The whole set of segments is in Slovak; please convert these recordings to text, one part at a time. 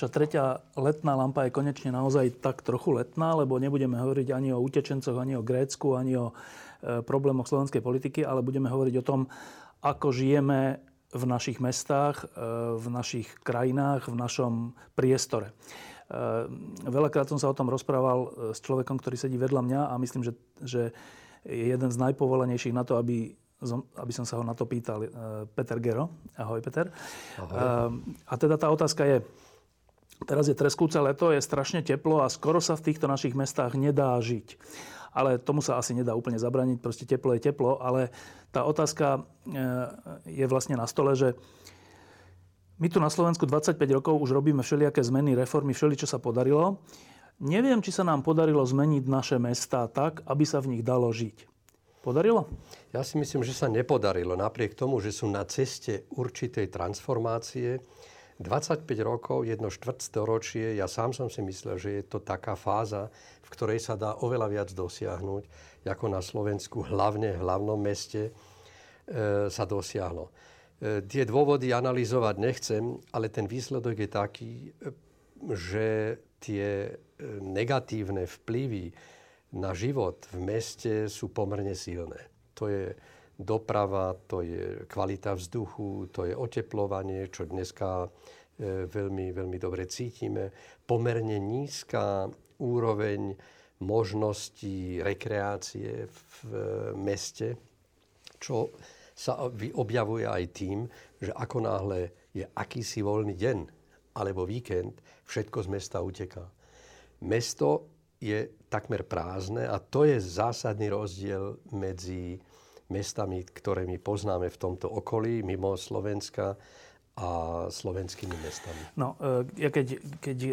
naša tretia letná lampa je konečne naozaj tak trochu letná, lebo nebudeme hovoriť ani o utečencoch, ani o Grécku, ani o e, problémoch slovenskej politiky, ale budeme hovoriť o tom, ako žijeme v našich mestách, e, v našich krajinách, v našom priestore. Veľakrát som sa o tom rozprával s človekom, ktorý sedí vedľa mňa a myslím, že, že je jeden z najpovolenejších na to, aby aby som sa ho na to pýtal. Peter Gero. Ahoj, Peter. Ahoj. A teda tá otázka je, teraz je treskúce leto, je strašne teplo a skoro sa v týchto našich mestách nedá žiť. Ale tomu sa asi nedá úplne zabraniť, proste teplo je teplo, ale tá otázka je vlastne na stole, že my tu na Slovensku 25 rokov už robíme všelijaké zmeny, reformy, všeli, čo sa podarilo. Neviem, či sa nám podarilo zmeniť naše mestá tak, aby sa v nich dalo žiť. Podarilo? Ja si myslím, že sa nepodarilo. Napriek tomu, že sú na ceste určitej transformácie, 25 rokov, jedno štvrtstoročie, ja sám som si myslel, že je to taká fáza, v ktorej sa dá oveľa viac dosiahnuť, ako na Slovensku, hlavne v hlavnom meste, e, sa dosiahlo. E, tie dôvody analyzovať nechcem, ale ten výsledok je taký, e, že tie e, negatívne vplyvy na život v meste sú pomerne silné. To je doprava, to je kvalita vzduchu, to je oteplovanie, čo dneska e, veľmi, veľmi dobre cítime. Pomerne nízka úroveň možností rekreácie v meste, čo sa objavuje aj tým, že ako náhle je akýsi voľný deň alebo víkend, všetko z mesta uteká. Mesto je takmer prázdne a to je zásadný rozdiel medzi mestami, ktoré my poznáme v tomto okolí, mimo Slovenska, a slovenskými mestami. No, e, ja keď, keď e,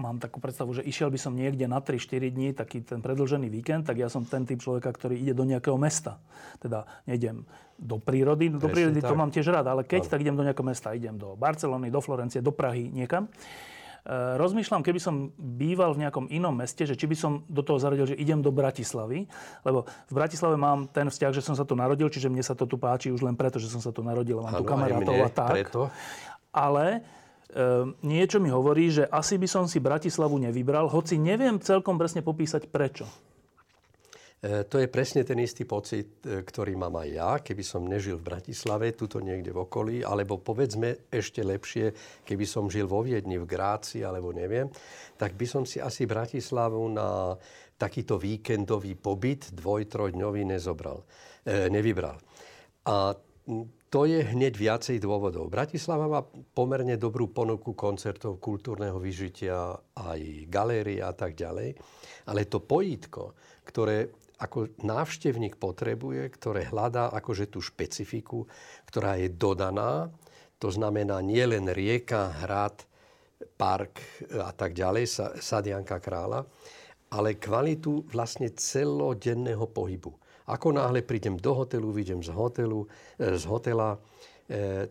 mám takú predstavu, že išiel by som niekde na 3-4 dní, taký ten predlžený víkend, tak ja som ten typ človeka, ktorý ide do nejakého mesta. Teda nejdem do prírody, no do prírody tak. to mám tiež rád, ale keď, no. tak idem do nejakého mesta. Idem do Barcelony, do Florencie, do Prahy, niekam. Eh, rozmýšľam, keby som býval v nejakom inom meste, že či by som do toho zaradil, že idem do Bratislavy, lebo v Bratislave mám ten vzťah, že som sa tu narodil, čiže mne sa to tu páči už len preto, že som sa tu narodil, mám ano, tu kamarátov a tak. Preto. Ale e, niečo mi hovorí, že asi by som si Bratislavu nevybral, hoci neviem celkom presne popísať prečo. E, to je presne ten istý pocit, e, ktorý mám aj ja, keby som nežil v Bratislave, tuto niekde v okolí, alebo povedzme ešte lepšie, keby som žil vo Viedni, v Gráci, alebo neviem, tak by som si asi Bratislavu na takýto víkendový pobyt dvoj, trojdňový nezobral, e, nevybral. A to je hneď viacej dôvodov. Bratislava má pomerne dobrú ponuku koncertov, kultúrneho vyžitia, aj galérie a tak ďalej. Ale to pojítko, ktoré ako návštevník potrebuje, ktoré hľadá akože tú špecifiku, ktorá je dodaná. To znamená nielen rieka, hrad, park a tak ďalej, Sadianka kráľa, ale kvalitu vlastne celodenného pohybu. Ako náhle prídem do hotelu, vidím z hotelu, e, z hotela,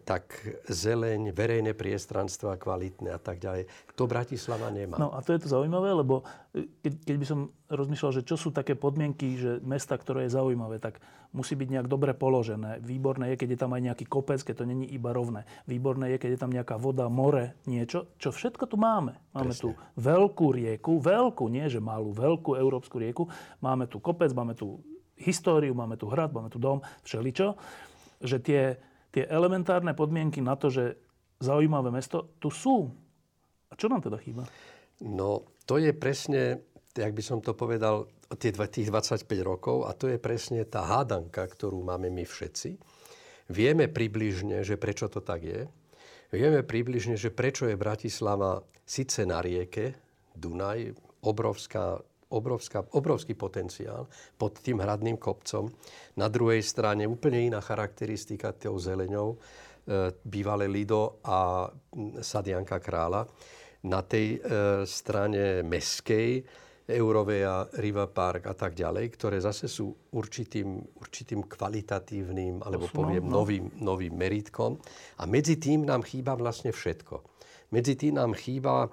tak zeleň, verejné priestranstva kvalitné a tak ďalej. To Bratislava nemá. No a to je to zaujímavé, lebo e, keď, keď by som rozmýšľal, že čo sú také podmienky, že mesta, ktoré je zaujímavé, tak musí byť nejak dobre položené. Výborné je, keď je tam aj nejaký kopec, keď to není iba rovné. Výborné je, keď je tam nejaká voda, more, niečo, čo všetko tu máme. Máme Presne. tu veľkú rieku, veľkú, nie že malú, veľkú európsku rieku. Máme tu kopec, máme tu históriu, máme tu hrad, máme tu dom, všeličo. Že tie tie elementárne podmienky na to, že zaujímavé mesto tu sú. A čo nám teda chýba? No, to je presne, jak by som to povedal, tých 25 rokov a to je presne tá hádanka, ktorú máme my všetci. Vieme približne, že prečo to tak je. Vieme približne, že prečo je Bratislava síce na rieke, Dunaj, obrovská obrovská, obrovský potenciál pod tým hradným kopcom. Na druhej strane úplne iná charakteristika tou zeleňou, e, bývalé Lido a Sadianka kráľa. Na tej e, strane meskej, Eurovea, Riva Park a tak ďalej, ktoré zase sú určitým, určitým kvalitatívnym, alebo poviem, no. novým, novým meritkom. A medzi tým nám chýba vlastne všetko. Medzi tým nám chýba,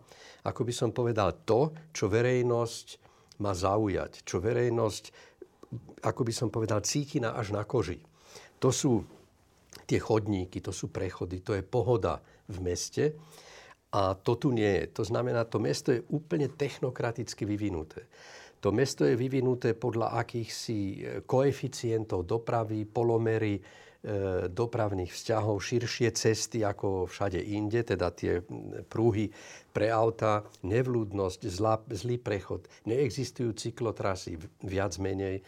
ako by som povedal, to, čo verejnosť má zaujať, čo verejnosť, ako by som povedal, cíti na, až na koži. To sú tie chodníky, to sú prechody, to je pohoda v meste. A to tu nie je. To znamená, to mesto je úplne technokraticky vyvinuté. To mesto je vyvinuté podľa akýchsi koeficientov dopravy, polomery, dopravných vzťahov, širšie cesty ako všade inde, teda tie prúhy pre auta, nevľúdnosť, zlá, zlý prechod, neexistujú cyklotrasy viac menej.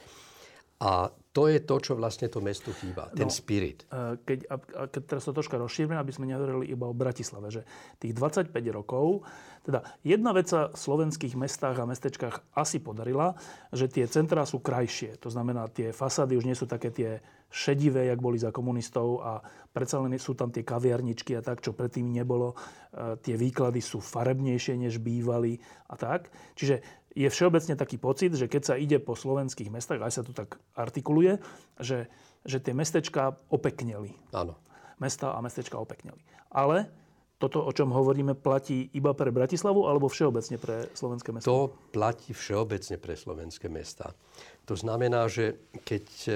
A to je to, čo vlastne to mestu chýba, ten no, spirit. E, keď, a, a keď teraz to troška rozšírme, aby sme nehovorili iba o Bratislave, že tých 25 rokov, teda jedna vec sa v slovenských mestách a mestečkách asi podarila, že tie centrá sú krajšie. To znamená, tie fasády už nie sú také tie šedivé, jak boli za komunistov a predsa len sú tam tie kaviarničky a tak, čo predtým nebolo. E, tie výklady sú farebnejšie, než bývali a tak. Čiže je všeobecne taký pocit, že keď sa ide po slovenských mestách, aj sa to tak artikuluje, že, že tie mestečka opekneli. Áno. Mesta a mestečka opekneli. Ale toto, o čom hovoríme, platí iba pre Bratislavu alebo všeobecne pre slovenské mesta? To platí všeobecne pre slovenské mesta. To znamená, že keď e,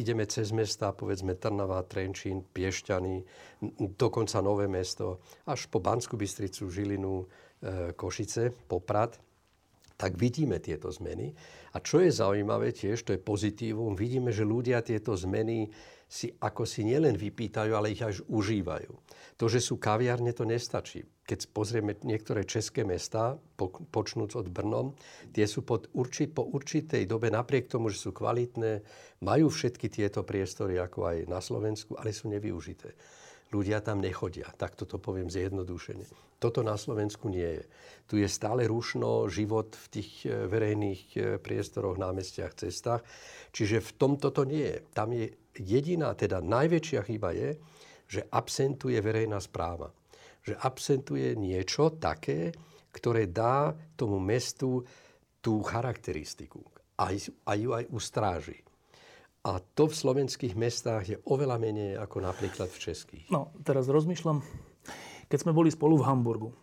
ideme cez mesta, povedzme Trnava, Trenčín, Piešťany, dokonca Nové mesto, až po Banskú Bystricu, Žilinu, e, Košice, Poprad, tak vidíme tieto zmeny. A čo je zaujímavé tiež, to je pozitívum, vidíme, že ľudia tieto zmeny si ako si nielen vypýtajú, ale ich až užívajú. To, že sú kaviarne, to nestačí. Keď pozrieme niektoré české mesta, počnúc od Brnom, tie sú pod určit, po určitej dobe, napriek tomu, že sú kvalitné, majú všetky tieto priestory, ako aj na Slovensku, ale sú nevyužité ľudia tam nechodia. Tak toto poviem zjednodušene. Toto na Slovensku nie je. Tu je stále rušno život v tých e, verejných e, priestoroch, námestiach, cestách. Čiže v tomto to nie je. Tam je jediná, teda najväčšia chyba je, že absentuje verejná správa. Že absentuje niečo také, ktoré dá tomu mestu tú charakteristiku. A ju aj ustráži. A to v slovenských mestách je oveľa menej ako napríklad v českých. No, teraz rozmýšľam, keď sme boli spolu v Hamburgu,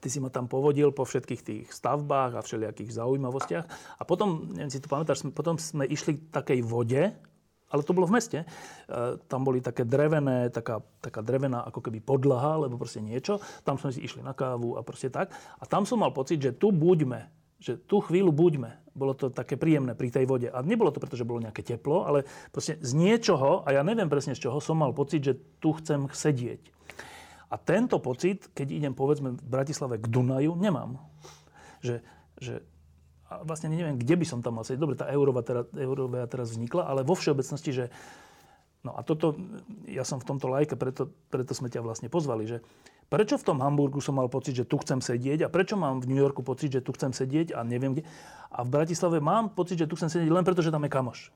ty si ma tam povodil po všetkých tých stavbách a všelijakých zaujímavostiach. A potom, neviem si to pamätáš, potom sme išli k takej vode, ale to bolo v meste. E, tam boli také drevené, taká, taká drevená ako keby podlaha, alebo proste niečo. Tam sme si išli na kávu a proste tak. A tam som mal pocit, že tu buďme, že tú chvíľu buďme bolo to také príjemné pri tej vode. A nebolo to preto, že bolo nejaké teplo, ale proste z niečoho, a ja neviem presne z čoho, som mal pocit, že tu chcem sedieť. A tento pocit, keď idem povedzme v Bratislave k Dunaju, nemám. Že, že a vlastne neviem, kde by som tam mal sedieť. Dobre, tá Eurova teraz, Eurovia teraz vznikla, ale vo všeobecnosti, že No a toto, ja som v tomto lajke, preto, preto sme ťa vlastne pozvali, že prečo v tom Hamburgu som mal pocit, že tu chcem sedieť a prečo mám v New Yorku pocit, že tu chcem sedieť a neviem kde. A v Bratislave mám pocit, že tu chcem sedieť len preto, že tam je kamoš.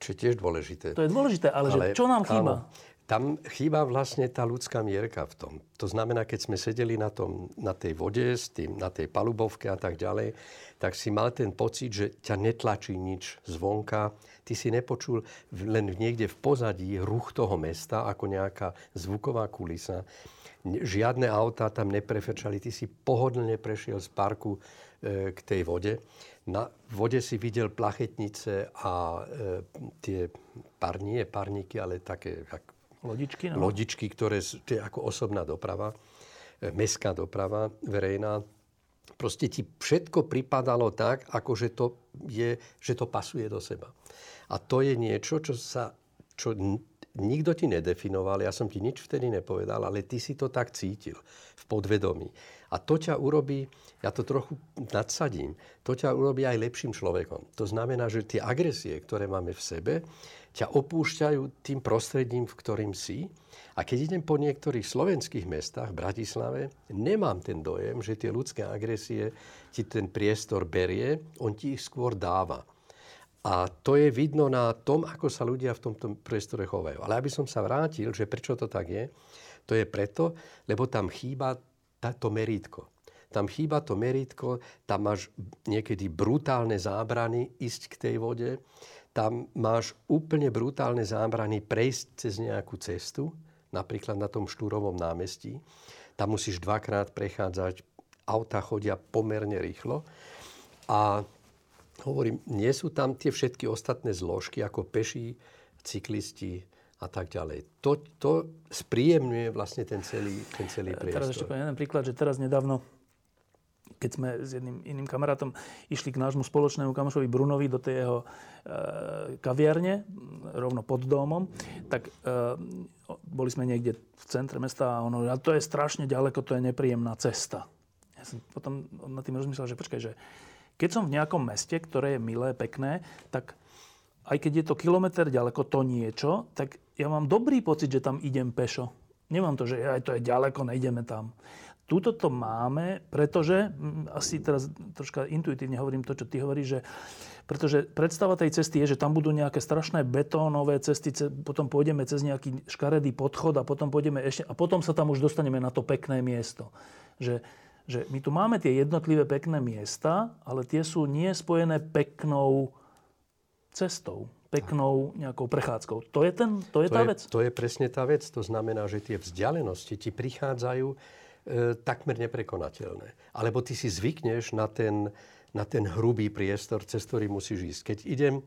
Čo je tiež dôležité. To je dôležité, ale, ale že čo nám chýba? Áno. Tam chýba vlastne tá ľudská mierka v tom. To znamená, keď sme sedeli na, tom, na tej vode, s tým, na tej palubovke a tak ďalej, tak si mal ten pocit, že ťa netlačí nič zvonka. Ty si nepočul len niekde v pozadí ruch toho mesta, ako nejaká zvuková kulisa. Žiadne autá tam neprefečali. Ty si pohodlne prešiel z parku e, k tej vode. Na vode si videl plachetnice a e, tie pár, nie parníky, ale také jak Lodičky, no. Lodičky, ktoré to je ako osobná doprava, e, mestská doprava verejná. Proste ti všetko pripadalo tak, ako že to, je, že to pasuje do seba. A to je niečo, čo sa čo nikto ti nedefinoval, ja som ti nič vtedy nepovedal, ale ty si to tak cítil v podvedomí. A to ťa urobí, ja to trochu nadsadím, to ťa urobí aj lepším človekom. To znamená, že tie agresie, ktoré máme v sebe, ťa opúšťajú tým prostredím, v ktorým si. A keď idem po niektorých slovenských mestách, v Bratislave, nemám ten dojem, že tie ľudské agresie ti ten priestor berie, on ti ich skôr dáva. A to je vidno na tom, ako sa ľudia v tomto priestore chovajú. Ale aby som sa vrátil, že prečo to tak je, to je preto, lebo tam chýba to merítko. Tam chýba to merítko, tam máš niekedy brutálne zábrany ísť k tej vode tam máš úplne brutálne zábrany prejsť cez nejakú cestu, napríklad na tom Štúrovom námestí. Tam musíš dvakrát prechádzať, auta chodia pomerne rýchlo. A hovorím, nie sú tam tie všetky ostatné zložky, ako peší, cyklisti a tak ďalej. To, to spríjemňuje vlastne ten celý, ten celý priestor. Teraz ešte poviem jeden príklad, že teraz nedávno keď sme s jedným iným kamarátom išli k nášmu spoločnému kamošovi Brunovi do tej jeho e, kaviarne, rovno pod domom, tak e, boli sme niekde v centre mesta a ono, a to je strašne ďaleko, to je nepríjemná cesta. Ja som potom nad tým rozmyslel, že počkaj, že keď som v nejakom meste, ktoré je milé, pekné, tak aj keď je to kilometr ďaleko to niečo, tak ja mám dobrý pocit, že tam idem pešo. Nemám to, že aj to je ďaleko, nejdeme tam. Tuto to máme, pretože, asi teraz troška intuitívne hovorím to, čo ty hovoríš, že pretože predstava tej cesty je, že tam budú nejaké strašné betónové cesty, potom pôjdeme cez nejaký škaredý podchod a potom pôjdeme ešte, a potom sa tam už dostaneme na to pekné miesto. Že, že my tu máme tie jednotlivé pekné miesta, ale tie sú nie spojené peknou cestou, peknou nejakou prechádzkou. To je, ten, to je to tá je, vec? To je presne tá vec. To znamená, že tie vzdialenosti ti prichádzajú e, takmer neprekonateľné. Alebo ty si zvykneš na ten, na ten hrubý priestor, cez ktorý musíš ísť. Keď idem e,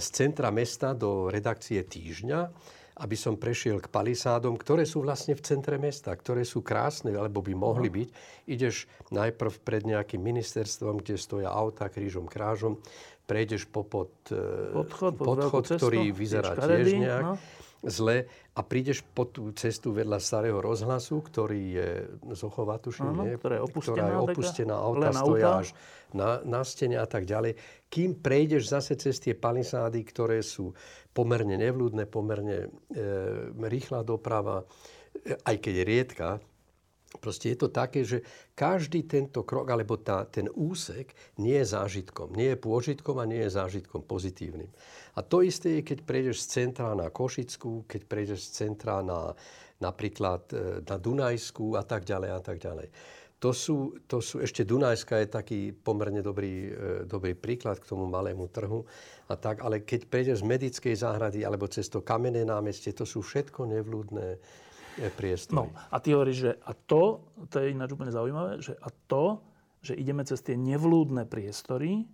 z centra mesta do redakcie Týždňa, aby som prešiel k palisádom, ktoré sú vlastne v centre mesta, ktoré sú krásne, alebo by mohli byť. Ideš najprv pred nejakým ministerstvom, kde stoja auta krížom krážom, prejdeš po pod, e, podchod, pod podchod ktorý vyzerá tiež nejak. No zle a prídeš po tú cestu vedľa starého rozhlasu, ktorý je z Ochova, tuším, nie? Ktorá je opustená, ktorá je opustená auta stoja až na, na stene a tak ďalej. Kým prejdeš zase cez tie palisády, ktoré sú pomerne nevľúdne, pomerne e, rýchla doprava, e, aj keď je riedka, Proste je to také, že každý tento krok, alebo tá, ten úsek nie je zážitkom. Nie je pôžitkom a nie je zážitkom pozitívnym. A to isté je, keď prejdeš z centra na Košickú, keď prejdeš z centra na napríklad e, na Dunajskú a tak ďalej a tak ďalej. To sú, to sú, ešte Dunajská je taký pomerne dobrý, e, dobrý príklad k tomu malému trhu. A tak, ale keď prejdeš z Medickej záhrady alebo cez to kamenné námestie, to sú všetko nevľúdne e, priestory. No a ty hovoríš, že a to, to je ináč úplne zaujímavé, že a to, že ideme cez tie nevľúdne priestory,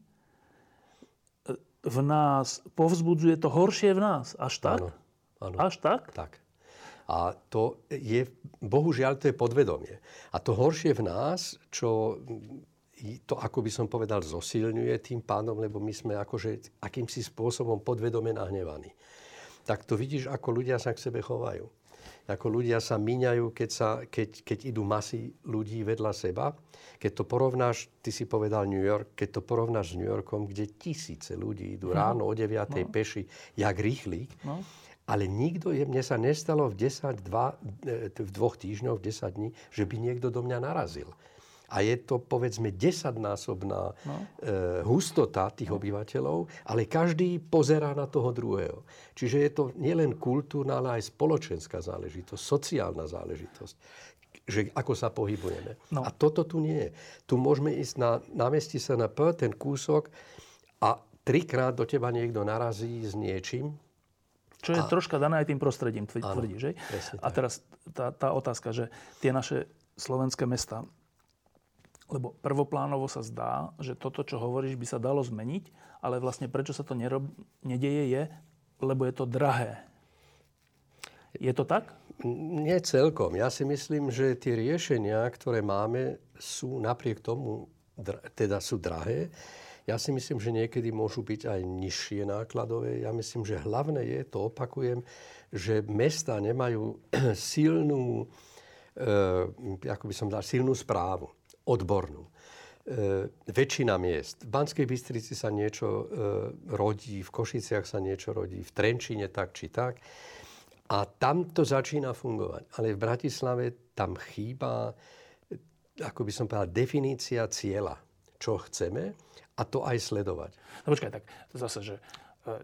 v nás povzbudzuje to horšie v nás. Až tak? Áno, áno. Až tak? Tak. A to je, bohužiaľ, to je podvedomie. A to horšie v nás, čo to, ako by som povedal, zosilňuje tým pádom, lebo my sme akože akýmsi spôsobom podvedome nahnevaní. Tak to vidíš, ako ľudia sa k sebe chovajú ako ľudia sa míňajú, keď, sa, keď, keď idú masy ľudí vedľa seba. Keď to porovnáš, ty si povedal New York, keď to porovnáš s New Yorkom, kde tisíce ľudí idú no. ráno o 9. No. peši, jak rýchlik, no. ale nikto, je, mne sa nestalo v, 10, 2, e, v dvoch týždňoch, v 10 dní, že by niekto do mňa narazil a je to povedzme desaťnásobná no. e, hustota tých obyvateľov, ale každý pozerá na toho druhého. Čiže je to nielen kultúrna, ale aj spoločenská záležitosť, sociálna záležitosť že ako sa pohybujeme. No. A toto tu nie je. Tu môžeme ísť na námestí P, ten kúsok a trikrát do teba niekto narazí s niečím. Čo je a... troška dané aj tým prostredím, tvrdí, že? A teraz tá, tá otázka, že tie naše slovenské mesta, lebo prvoplánovo sa zdá, že toto, čo hovoríš, by sa dalo zmeniť, ale vlastne prečo sa to nerob, nedeje je, lebo je to drahé. Je to tak? Nie celkom. Ja si myslím, že tie riešenia, ktoré máme, sú napriek tomu, teda sú drahé. Ja si myslím, že niekedy môžu byť aj nižšie nákladové. Ja myslím, že hlavné je, to opakujem, že mesta nemajú silnú, e, ako by som dal, silnú správu odbornú. E, väčšina miest. V Banskej Bystrici sa niečo e, rodí, v Košiciach sa niečo rodí, v Trenčine tak či tak. A tam to začína fungovať. Ale v Bratislave tam chýba, ako by som povedal, definícia cieľa, čo chceme a to aj sledovať. No počkaj, tak zase, že e,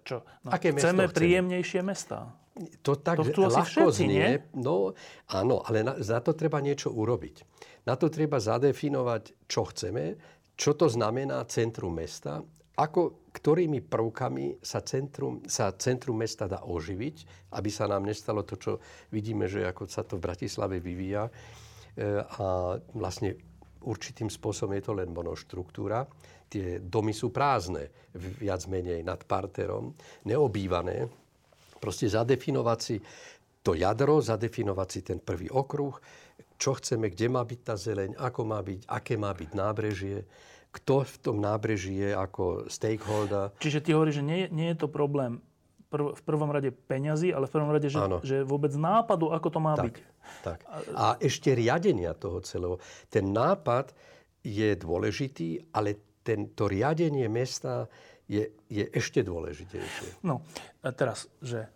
čo? No, Aké chceme mesto príjemnejšie mesta. To tak to ľahko všetci, znie. Nie? No áno, ale na, za to treba niečo urobiť. Na to treba zadefinovať, čo chceme, čo to znamená centrum mesta, ako, ktorými prvkami sa centrum, sa centrum mesta dá oživiť, aby sa nám nestalo to, čo vidíme, že ako sa to v Bratislave vyvíja. E, a vlastne určitým spôsobom je to len monoštruktúra. Tie domy sú prázdne, viac menej nad parterom, neobývané. Proste zadefinovať si to jadro, zadefinovať si ten prvý okruh, čo chceme, kde má byť tá zeleň, ako má byť, aké má byť nábrežie, kto v tom nábreží je ako stakeholder. Čiže ty hovoríš, že nie, nie je to problém prv, v prvom rade peňazí, ale v prvom rade, že, že vôbec nápadu, ako to má tak, byť. Tak. A ešte riadenia toho celého. Ten nápad je dôležitý, ale tento riadenie mesta je, je ešte dôležitejšie. No, a teraz, že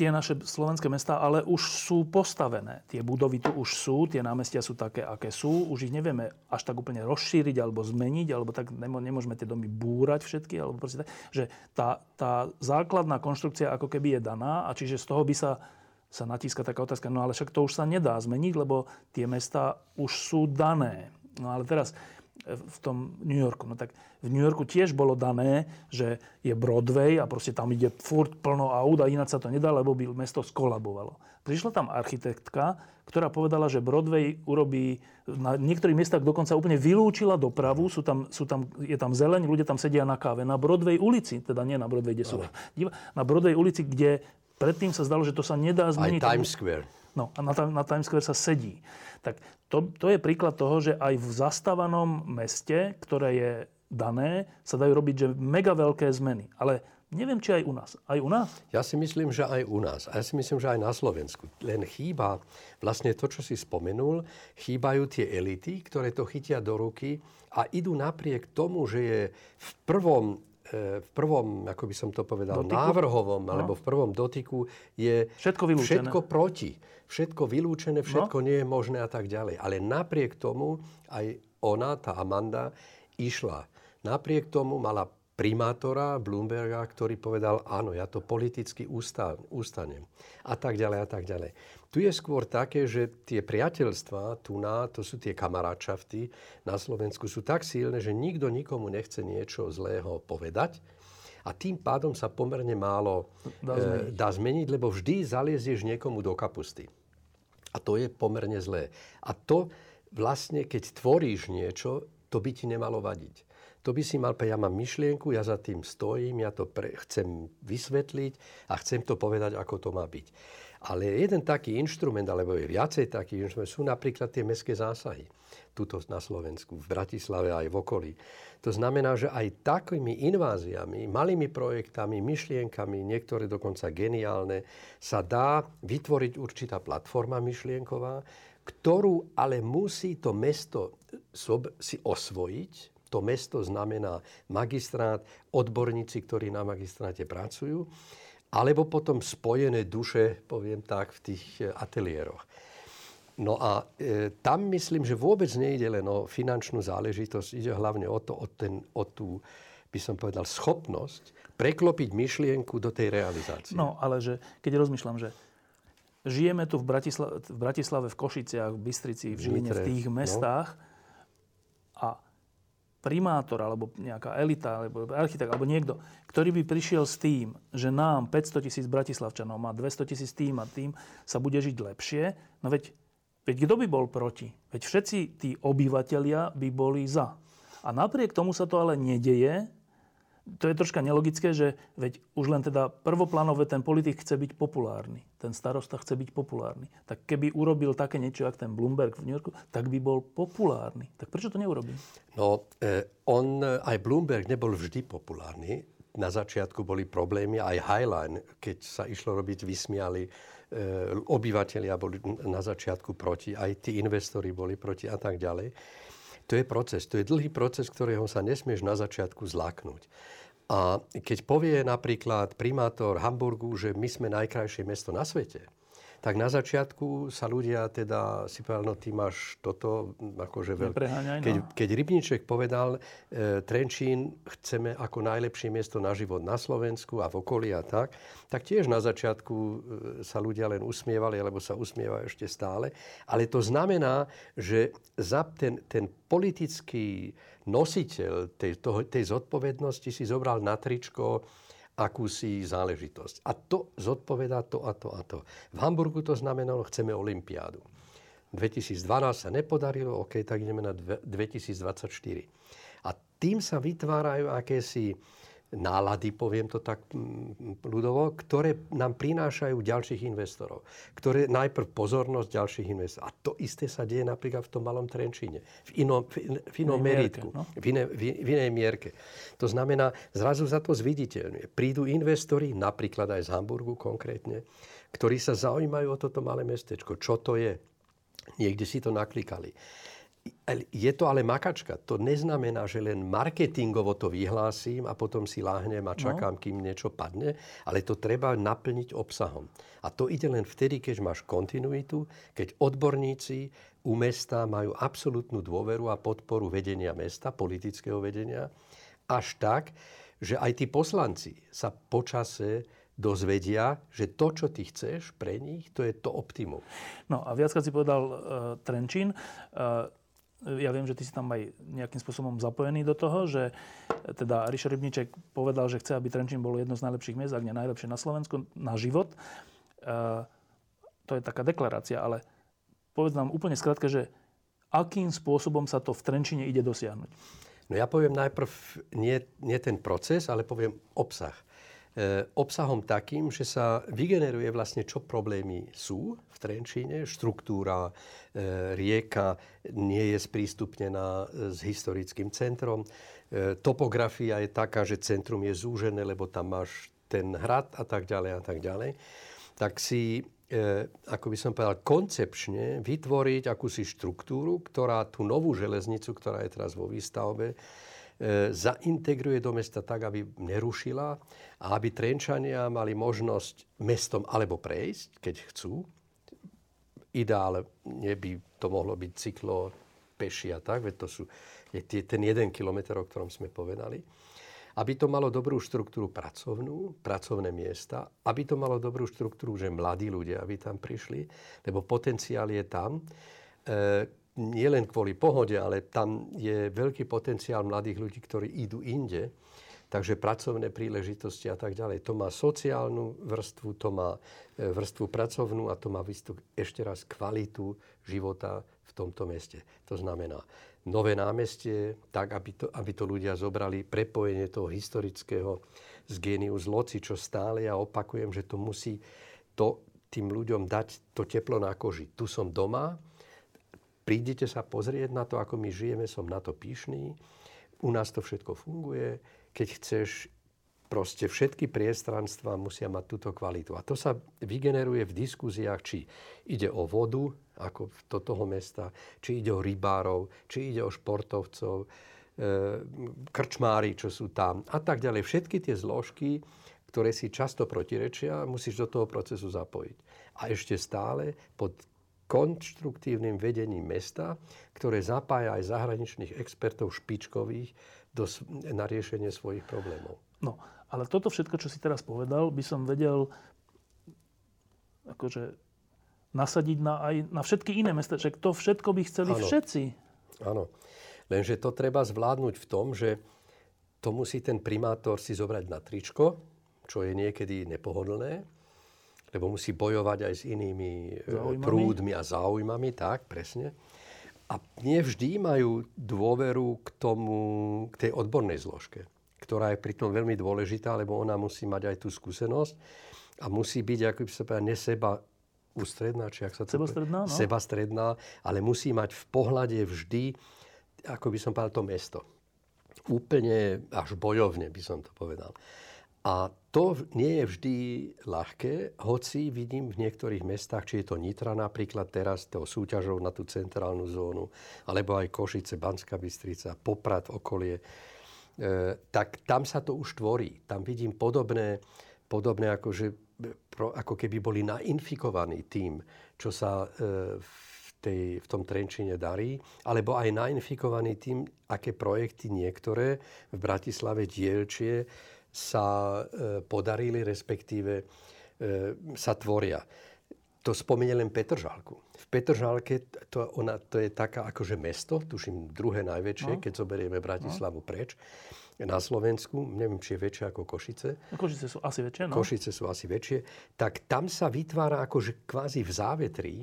tie naše slovenské mesta ale už sú postavené. Tie budovy tu už sú, tie námestia sú také, aké sú. Už ich nevieme až tak úplne rozšíriť alebo zmeniť, alebo tak nemôžeme tie domy búrať všetky, alebo tak, že tá, tá základná konštrukcia ako keby je daná a čiže z toho by sa sa natíska taká otázka, no ale však to už sa nedá zmeniť, lebo tie mesta už sú dané. No ale teraz, v tom New Yorku. No tak v New Yorku tiež bolo dané, že je Broadway a proste tam ide furt plno aut a ináč sa to nedá, lebo by mesto skolabovalo. Prišla tam architektka, ktorá povedala, že Broadway urobí, na niektorých miestach dokonca úplne vylúčila dopravu, sú tam, sú tam, je tam zeleň, ľudia tam sedia na káve. Na Broadway ulici, teda nie na Broadway, kde sú, na Broadway ulici, kde predtým sa zdalo, že to sa nedá zmeniť. Aj Times Square. No a na, na Times Square sa sedí. Tak to, to je príklad toho, že aj v zastávanom meste, ktoré je dané, sa dajú robiť že mega veľké zmeny. Ale neviem, či aj u nás. Aj u nás? Ja si myslím, že aj u nás. A ja si myslím, že aj na Slovensku. Len chýba vlastne to, čo si spomenul, chýbajú tie elity, ktoré to chytia do ruky a idú napriek tomu, že je v prvom v prvom, ako by som to povedal, dotyku? návrhovom, no. alebo v prvom dotyku je všetko, všetko proti. Všetko vylúčené, všetko no. nie je možné a tak ďalej. Ale napriek tomu aj ona, tá Amanda, išla. Napriek tomu mala primátora Bloomberga, ktorý povedal, áno, ja to politicky ustanem. A tak ďalej, a tak ďalej. Tu je skôr také, že tie priateľstva tu na, to sú tie kamaráčavty na Slovensku, sú tak silné, že nikto nikomu nechce niečo zlého povedať. A tým pádom sa pomerne málo dá e, zmeniť, e, dá zmeniť lebo vždy zaliezieš niekomu do kapusty. A to je pomerne zlé. A to vlastne, keď tvoríš niečo, to by ti nemalo vadiť. To by si mal, ja mám myšlienku, ja za tým stojím, ja to pre, chcem vysvetliť a chcem to povedať, ako to má byť. Ale jeden taký inštrument, alebo je viacej takých inštrument, sú napríklad tie mestské zásahy. Tuto na Slovensku, v Bratislave aj v okolí. To znamená, že aj takými inváziami, malými projektami, myšlienkami, niektoré dokonca geniálne, sa dá vytvoriť určitá platforma myšlienková, ktorú ale musí to mesto si osvojiť. To mesto znamená magistrát, odborníci, ktorí na magistráte pracujú alebo potom spojené duše, poviem tak, v tých e, ateliéroch. No a e, tam myslím, že vôbec nejde len o finančnú záležitosť, ide hlavne o, to, o, ten, o tú, by som povedal, schopnosť preklopiť myšlienku do tej realizácie. No, ale že keď rozmýšľam, že žijeme tu v, Bratisla- v Bratislave, v Košiciach, v Bystrici, v Žiline, v tých no. mestách no. a primátor alebo nejaká elita, alebo architekt, alebo niekto, ktorý by prišiel s tým, že nám 500 tisíc bratislavčanov má 200 tisíc tým a tým sa bude žiť lepšie, no veď, veď kto by bol proti? Veď všetci tí obyvateľia by boli za. A napriek tomu sa to ale nedeje, to je troška nelogické, že veď už len teda prvoplánové ten politik chce byť populárny. Ten starosta chce byť populárny. Tak keby urobil také niečo, ako ten Bloomberg v New Yorku, tak by bol populárny. Tak prečo to neurobil? No, eh, on, aj Bloomberg nebol vždy populárny. Na začiatku boli problémy, aj Highline, keď sa išlo robiť, vysmiali. Eh, obyvateľia boli na začiatku proti, aj tí investori boli proti a tak ďalej. To je proces, to je dlhý proces, ktorého sa nesmieš na začiatku zláknuť. A keď povie napríklad primátor Hamburgu, že my sme najkrajšie mesto na svete, tak na začiatku sa ľudia teda si povedali, no ty máš toto akože veľké. No. Keď, keď Rybníček povedal, e, Trenčín chceme ako najlepšie miesto na život na Slovensku a v okolí a tak, tak tiež na začiatku e, sa ľudia len usmievali, alebo sa usmievajú ešte stále. Ale to znamená, že za ten, ten politický nositeľ tej, toho, tej zodpovednosti si zobral na tričko akúsi záležitosť. A to zodpovedá to a to a to. V Hamburgu to znamenalo, chceme Olympiádu. 2012 sa nepodarilo, OK, tak ideme na 2024. A tým sa vytvárajú akési nálady, poviem to tak ľudovo, ktoré nám prinášajú ďalších investorov. Ktoré najprv pozornosť ďalších investorov. A to isté sa deje napríklad v tom malom Trenčíne. V inom, v inom meritku. No? V, iné, v, v inej mierke. To znamená, zrazu za to zviditeľňuje. Prídu investori, napríklad aj z Hamburgu konkrétne, ktorí sa zaujímajú o toto malé mestečko. Čo to je? Niekde si to naklikali je to ale makačka. To neznamená, že len marketingovo to vyhlásim a potom si láhnem a čakám, no. kým niečo padne, ale to treba naplniť obsahom. A to ide len vtedy, keď máš kontinuitu, keď odborníci u mesta majú absolútnu dôveru a podporu vedenia mesta, politického vedenia, až tak, že aj tí poslanci sa počase dozvedia, že to, čo ty chceš pre nich, to je to optimum. No a viackrát si povedal uh, Trenčín. Uh, ja viem, že ty si tam aj nejakým spôsobom zapojený do toho, že teda Ríša Rybníček povedal, že chce, aby Trenčín bolo jedno z najlepších miest, ak nie najlepšie na Slovensku, na život. E, to je taká deklarácia, ale povedz nám úplne skratke, že akým spôsobom sa to v Trenčine ide dosiahnuť? No ja poviem najprv nie, nie ten proces, ale poviem obsah. E, obsahom takým, že sa vygeneruje vlastne, čo problémy sú v Trenčíne. Štruktúra, e, rieka nie je sprístupnená e, s historickým centrom. Topografia je taká, že centrum je zúžené, lebo tam máš ten hrad a tak ďalej a tak ďalej. Tak si, ako by som povedal, koncepčne vytvoriť akúsi štruktúru, ktorá tú novú železnicu, ktorá je teraz vo výstavbe, zaintegruje do mesta tak, aby nerušila a aby Trenčania mali možnosť mestom alebo prejsť, keď chcú. Ideálne by to mohlo byť cyklo peši a tak, veď to sú je ten jeden kilometr, o ktorom sme povedali. Aby to malo dobrú štruktúru pracovnú, pracovné miesta, aby to malo dobrú štruktúru, že mladí ľudia, aby tam prišli, lebo potenciál je tam. E, nie len kvôli pohode, ale tam je veľký potenciál mladých ľudí, ktorí idú inde. Takže pracovné príležitosti a tak ďalej. To má sociálnu vrstvu, to má e, vrstvu pracovnú a to má ešte raz kvalitu života v tomto meste. To znamená nové námestie, tak aby to, aby to ľudia zobrali, prepojenie toho historického z genius loci, čo stále ja opakujem, že to musí to tým ľuďom dať to teplo na koži. Tu som doma, prídete sa pozrieť na to, ako my žijeme, som na to píšný. U nás to všetko funguje. Keď chceš, proste všetky priestranstva musia mať túto kvalitu. A to sa vygeneruje v diskuziách, či ide o vodu, ako do toho mesta, či ide o rybárov, či ide o športovcov, e, krčmári, čo sú tam a tak ďalej. Všetky tie zložky, ktoré si často protirečia, musíš do toho procesu zapojiť. A ešte stále pod konštruktívnym vedením mesta, ktoré zapája aj zahraničných expertov špičkových do, na riešenie svojich problémov. No, ale toto všetko, čo si teraz povedal, by som vedel akože nasadiť na, aj na všetky iné mesta. Že to všetko by chceli ano. všetci. Áno. Lenže to treba zvládnuť v tom, že to musí ten primátor si zobrať na tričko, čo je niekedy nepohodlné lebo musí bojovať aj s inými e, záujmami. prúdmi a záujmami, tak, presne. A nevždy majú dôveru k tomu, k tej odbornej zložke, ktorá je pritom veľmi dôležitá, lebo ona musí mať aj tú skúsenosť a musí byť, ako by sa povedal, neseba ústredná, či ak sa to sebastredná, no? sebastredná, ale musí mať v pohľade vždy, ako by som povedal, to mesto. Úplne až bojovne by som to povedal. A to nie je vždy ľahké, hoci vidím v niektorých mestách, či je to Nitra napríklad teraz, toho súťažou na tú centrálnu zónu, alebo aj Košice, Banská Bystrica, Poprad, okolie, e, tak tam sa to už tvorí. Tam vidím podobné, podobné ako, že, pro, ako keby boli nainfikovaní tým, čo sa e, v, tej, v tom Trenčine darí, alebo aj nainfikovaní tým, aké projekty niektoré v Bratislave dielčie sa e, podarili, respektíve e, sa tvoria. To spomenie len Petržálku. V Petržálke to, ona, to je taká akože mesto, tuším druhé najväčšie, no. keď zoberieme Bratislavu no. preč na Slovensku, neviem, či je väčšie ako Košice. No, Košice sú asi väčšie, no. Košice sú asi väčšie. Tak tam sa vytvára akože kvázi v závetrí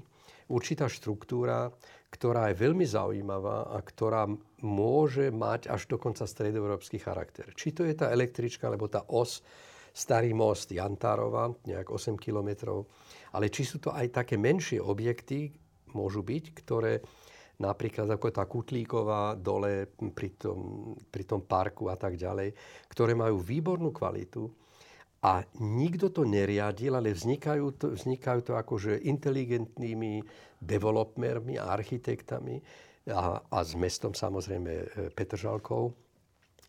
určitá štruktúra, ktorá je veľmi zaujímavá a ktorá môže mať až dokonca stredoeurópsky charakter. Či to je tá električka, alebo tá os, starý most Jantárova, nejak 8 kilometrov, ale či sú to aj také menšie objekty, môžu byť, ktoré napríklad ako tá Kutlíková dole pri tom, pri tom parku a tak ďalej, ktoré majú výbornú kvalitu a nikto to neriadil, ale vznikajú to, vznikajú to akože inteligentnými developmermi a architektami a, a s mestom samozrejme e, Petržalkou,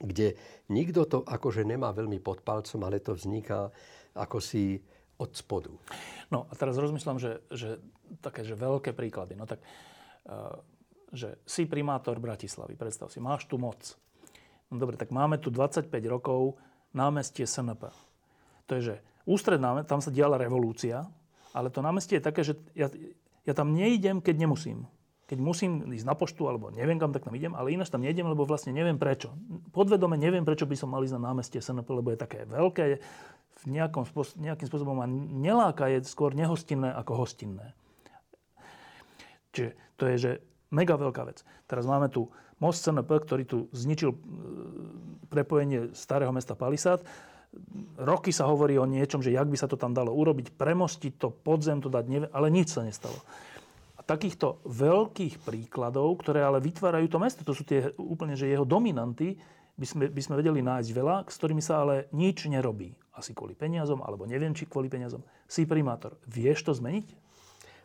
kde nikto to akože nemá veľmi pod palcom, ale to vzniká ako si od spodu. No a teraz rozmýšľam, že, že také že veľké príklady. No tak, uh, že si primátor Bratislavy, predstav si, máš tu moc. No dobre, tak máme tu 25 rokov námestie SNP. To je, že ústredná, tam sa diala revolúcia, ale to námestie je také, že ja, ja tam neidem, keď nemusím. Keď musím ísť na poštu, alebo neviem kam, tak tam idem, ale ináč tam neidem, lebo vlastne neviem prečo. Podvedome neviem, prečo by som mal ísť na námestie SNP, lebo je také veľké, v nejakom nejakým spôsobom ma neláka, je skôr nehostinné ako hostinné. Čiže to je, že mega veľká vec. Teraz máme tu most CNP, ktorý tu zničil e, prepojenie starého mesta Palisát. Roky sa hovorí o niečom, že jak by sa to tam dalo urobiť, premostiť to, podzem to dať, neviem, ale nič sa nestalo. A takýchto veľkých príkladov, ktoré ale vytvárajú to mesto, to sú tie úplne, že jeho dominanty, by sme, by sme vedeli nájsť veľa, s ktorými sa ale nič nerobí. Asi kvôli peniazom, alebo neviem, či kvôli peniazom. Si primátor. Vieš to zmeniť?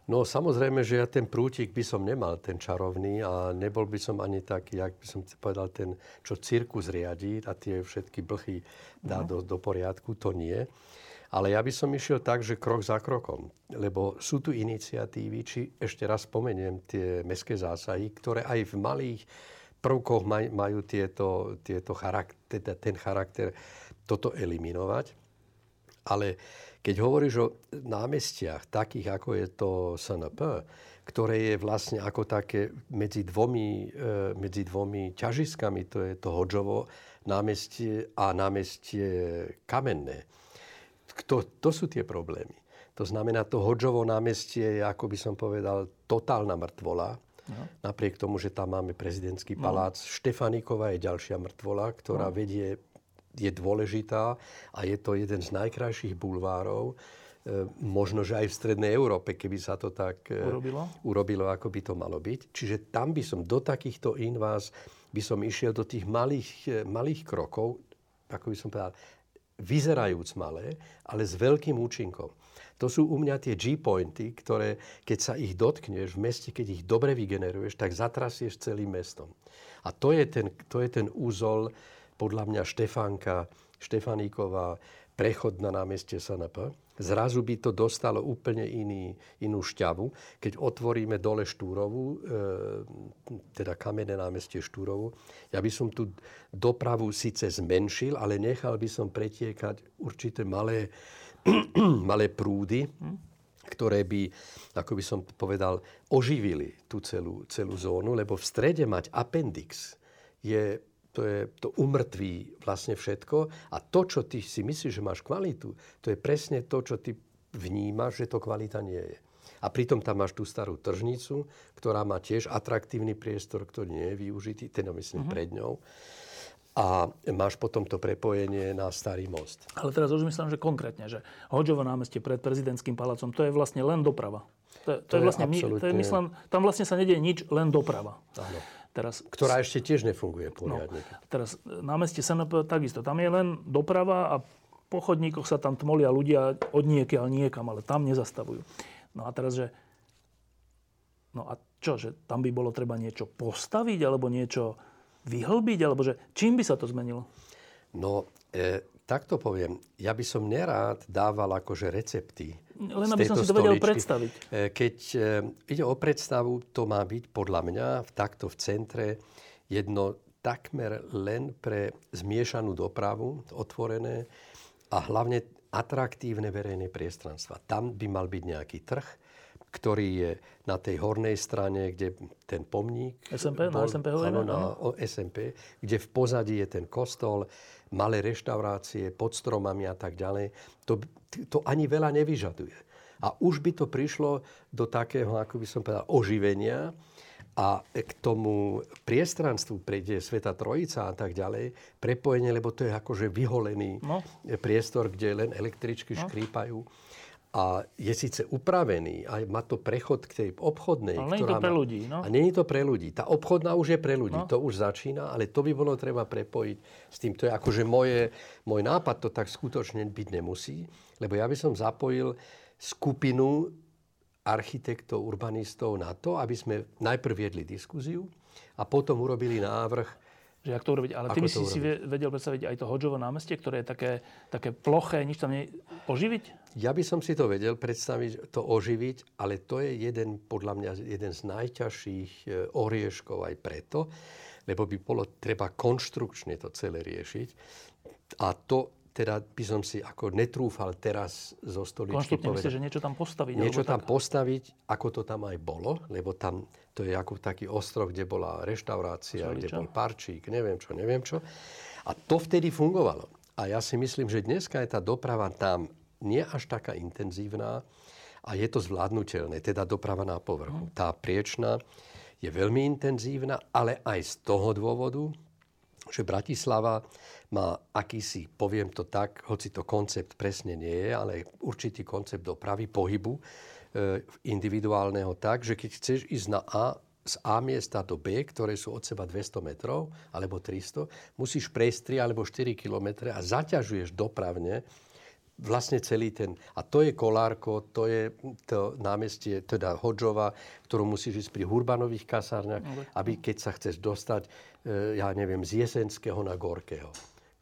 No samozrejme, že ja ten prútik by som nemal, ten čarovný a nebol by som ani taký, jak by som povedal, ten, čo cirkus riadí a tie všetky blchy dá no. do, do poriadku, to nie. Ale ja by som išiel tak, že krok za krokom. Lebo sú tu iniciatívy, či ešte raz spomeniem tie mestské zásahy, ktoré aj v malých prvkoch maj, majú tieto, tieto charakter, teda ten charakter toto eliminovať. Ale keď hovoríš o námestiach, takých ako je to SNP, ktoré je vlastne ako také medzi dvomi, e, medzi dvomi ťažiskami, to je to Hodžovo námestie a námestie Kamenné. To, to sú tie problémy. To znamená, to Hodžovo námestie je, ako by som povedal, totálna mŕtvola No. Napriek tomu, že tam máme prezidentský no. palác. No. Štefanikova je ďalšia mŕtvola, ktorá no. vedie, je dôležitá a je to jeden z najkrajších bulvárov. E, možno, že aj v Strednej Európe, keby sa to tak e, urobilo, urobilo ako by to malo byť. Čiže tam by som do takýchto inváz by som išiel do tých malých, e, malých krokov, ako by som povedal, vyzerajúc malé, ale s veľkým účinkom. To sú u mňa tie G-pointy, ktoré, keď sa ich dotkneš v meste, keď ich dobre vygeneruješ, tak zatrasieš celým mestom. A to je ten, to je ten úzol, podľa mňa Štefánka, Štefaníková, prechod na námestie SNP. Zrazu by to dostalo úplne iný, inú šťavu. Keď otvoríme dole Štúrovu, e, teda kamenné námestie Štúrovu, ja by som tú dopravu síce zmenšil, ale nechal by som pretiekať určité malé malé prúdy, ktoré by, ako by som povedal, oživili tú celú, celú zónu, lebo v strede mať appendix je to je to umrtví vlastne všetko. A to, čo ty si myslíš, že máš kvalitu, to je presne to, čo ty vnímaš, že to kvalita nie je. A pritom tam máš tú starú tržnicu, ktorá má tiež atraktívny priestor, ktorý nie je využitý, teda myslím uh-huh. pred ňou a máš potom to prepojenie na Starý most. Ale teraz už myslím, že konkrétne, že Hoďovo námestie pred prezidentským palácom, to je vlastne len doprava. To, to, to je, je vlastne, absolútne... to je, myslím, tam vlastne sa nedieje nič, len doprava. Áno. Teraz, Ktorá ešte tiež nefunguje poriadne. No, teraz námestie SNP takisto. Tam je len doprava a po chodníkoch sa tam tmolia ľudia od niekiaľ niekam, ale tam nezastavujú. No a teraz, že... No a čo, že tam by bolo treba niečo postaviť alebo niečo vyhlbiť? Alebo že čím by sa to zmenilo? No, e, tak to poviem. Ja by som nerád dával akože recepty Len aby som si to vedel predstaviť. E, keď e, ide o predstavu, to má byť podľa mňa v takto v centre jedno takmer len pre zmiešanú dopravu, otvorené a hlavne atraktívne verejné priestranstva. Tam by mal byť nejaký trh, ktorý je na tej hornej strane, kde ten pomník... SMP, bol, na SMP hovoríme? Áno, na SMP, kde v pozadí je ten kostol, malé reštaurácie pod stromami a tak ďalej. To, to ani veľa nevyžaduje. A už by to prišlo do takého, ako by som povedal, oživenia a k tomu priestranstvu prejde Sveta Trojica a tak ďalej, prepojenie, lebo to je akože vyholený no. priestor, kde len električky no. škrípajú a je síce upravený a má to prechod k tej obchodnej. Ale nie je to pre ľudí. No? A nie je to pre ľudí. Tá obchodná už je pre ľudí. No. To už začína, ale to by bolo treba prepojiť s tým. To je akože moje, môj nápad to tak skutočne byť nemusí, lebo ja by som zapojil skupinu architektov, urbanistov na to, aby sme najprv viedli diskuziu a potom urobili návrh že jak to urobiť. Ale ty by si si vedel predstaviť aj to Hodžovo námestie, ktoré je také, také ploché, nič tam nie... Oživiť? Ja by som si to vedel predstaviť, to oživiť, ale to je jeden, podľa mňa, jeden z najťažších e, orieškov aj preto, lebo by bolo treba konštrukčne to celé riešiť. A to teda by som si ako netrúfal teraz zo stoličky povedať. Myslíš, že niečo tam postaviť? Niečo tam tak... postaviť, ako to tam aj bolo, lebo tam to je ako taký ostrov, kde bola reštaurácia, Čeličo? kde bol parčík, neviem čo, neviem čo. A to vtedy fungovalo. A ja si myslím, že dneska je tá doprava tam nie až taká intenzívna a je to zvládnutelné, teda doprava na povrchu. Mm. Tá priečna je veľmi intenzívna, ale aj z toho dôvodu, že Bratislava má akýsi, poviem to tak, hoci to koncept presne nie je, ale určitý koncept dopravy, pohybu e, individuálneho tak, že keď chceš ísť na A, z A miesta do B, ktoré sú od seba 200 metrov alebo 300, musíš prejsť 3 alebo 4 kilometre a zaťažuješ dopravne vlastne celý ten... A to je Kolárko, to je to námestie, teda Hodžova, ktorú musíš ísť pri Hurbanových kasárniach, aby keď sa chceš dostať, e, ja neviem, z Jesenského na Gorkého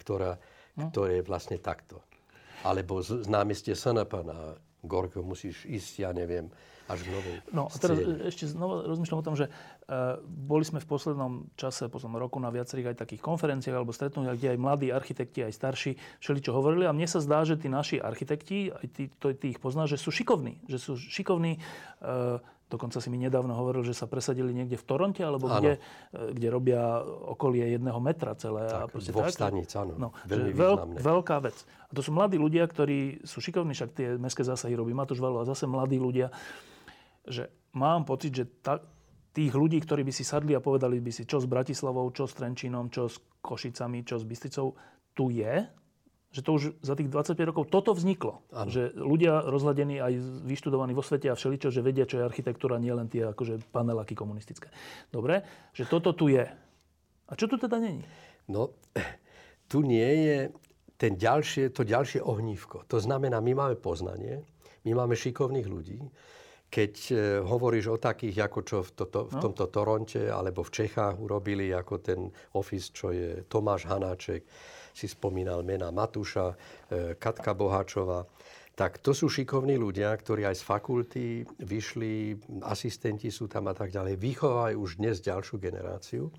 ktorá, no. ktoré je vlastne takto. Alebo z, z námestie SNP na Gorko musíš ísť, ja neviem, až k novej No a teraz ešte znova rozmýšľam o tom, že boli sme v poslednom čase, po poslednom roku na viacerých aj takých konferenciách alebo stretnutiach, kde aj mladí architekti, aj starší všeli čo hovorili. A mne sa zdá, že tí naši architekti, aj tí, to, tí ich pozná, že sú šikovní. Že sú šikovní uh, Dokonca si mi nedávno hovoril, že sa presadili niekde v Toronte, alebo kde, e, kde robia okolie jedného metra celé. Tak, a dvoch tak. staníc, áno. No, Veľmi veľ, veľká vec. A to sú mladí ľudia, ktorí sú šikovní, však tie mestské zásahy robí Matúš Valo a zase mladí ľudia. Že mám pocit, že ta, tých ľudí, ktorí by si sadli a povedali by si, čo s Bratislavou, čo s Trenčínom, čo s Košicami, čo s Bysticou, tu je, že to už za tých 25 rokov toto vzniklo. Ano. Že ľudia rozhľadení aj vyštudovaní vo svete a všeličo, že vedia, čo je architektúra, nie len tie akože paneláky komunistické. Dobre, že toto tu je. A čo tu teda není? No, tu nie je ten ďalšie, to ďalšie ohnívko. To znamená, my máme poznanie, my máme šikovných ľudí. Keď e, hovoríš o takých, ako čo v, toto, v no. tomto Toronte alebo v Čechách urobili, ako ten office, čo je Tomáš Hanáček, si spomínal mena Matúša, e, Katka Boháčová. Tak to sú šikovní ľudia, ktorí aj z fakulty vyšli, asistenti sú tam a tak ďalej, vychovajú už dnes ďalšiu generáciu.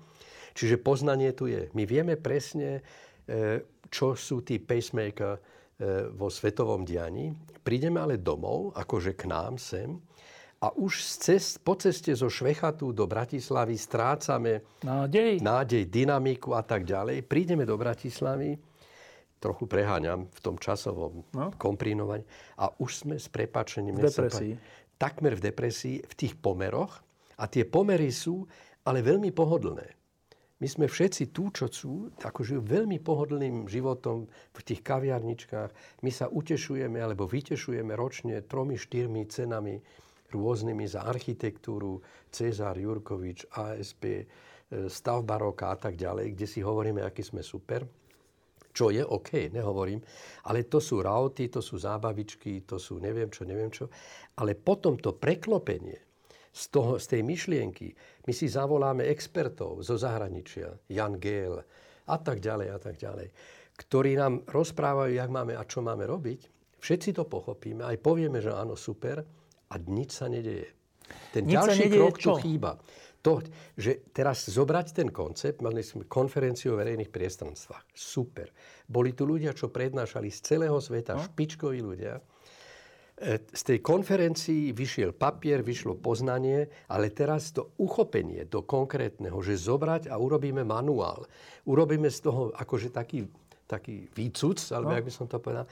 Čiže poznanie tu je. My vieme presne, e, čo sú tí pacemaker vo svetovom dianí. Prídeme ale domov, akože k nám sem, a už cest, po ceste zo Švechatu do Bratislavy strácame nádej. nádej, dynamiku a tak ďalej. Prídeme do Bratislavy, trochu preháňam v tom časovom no. komprinovaní a už sme s prepačením... V depresii. takmer v depresii, v tých pomeroch. A tie pomery sú ale veľmi pohodlné. My sme všetci tu, čo sú, akože veľmi pohodlným životom v tých kaviarničkách. My sa utešujeme alebo vytešujeme ročne tromi, štyrmi cenami rôznymi za architektúru, Cezar Jurkovič, ASP, e, stav baroka a tak ďalej, kde si hovoríme, aký sme super. Čo je OK, nehovorím, ale to sú rauty, to sú zábavičky, to sú neviem čo, neviem čo. Ale potom to preklopenie z, toho, z tej myšlienky, my si zavoláme expertov zo zahraničia, Jan Gale a tak ďalej a tak ďalej, ktorí nám rozprávajú, jak máme a čo máme robiť. Všetci to pochopíme, aj povieme, že áno, super, a nič sa nedeje. Ten nič ďalší krok čo? tu chýba. To, že teraz zobrať ten koncept, mali sme konferenciu o verejných priestranstvách. Super. Boli tu ľudia, čo prednášali z celého sveta, no? špičkoví ľudia. E, z tej konferencii vyšiel papier, vyšlo poznanie, ale teraz to uchopenie do konkrétneho, že zobrať a urobíme manuál. Urobíme z toho akože taký, taký výcuc, alebo no. jak by som to povedal,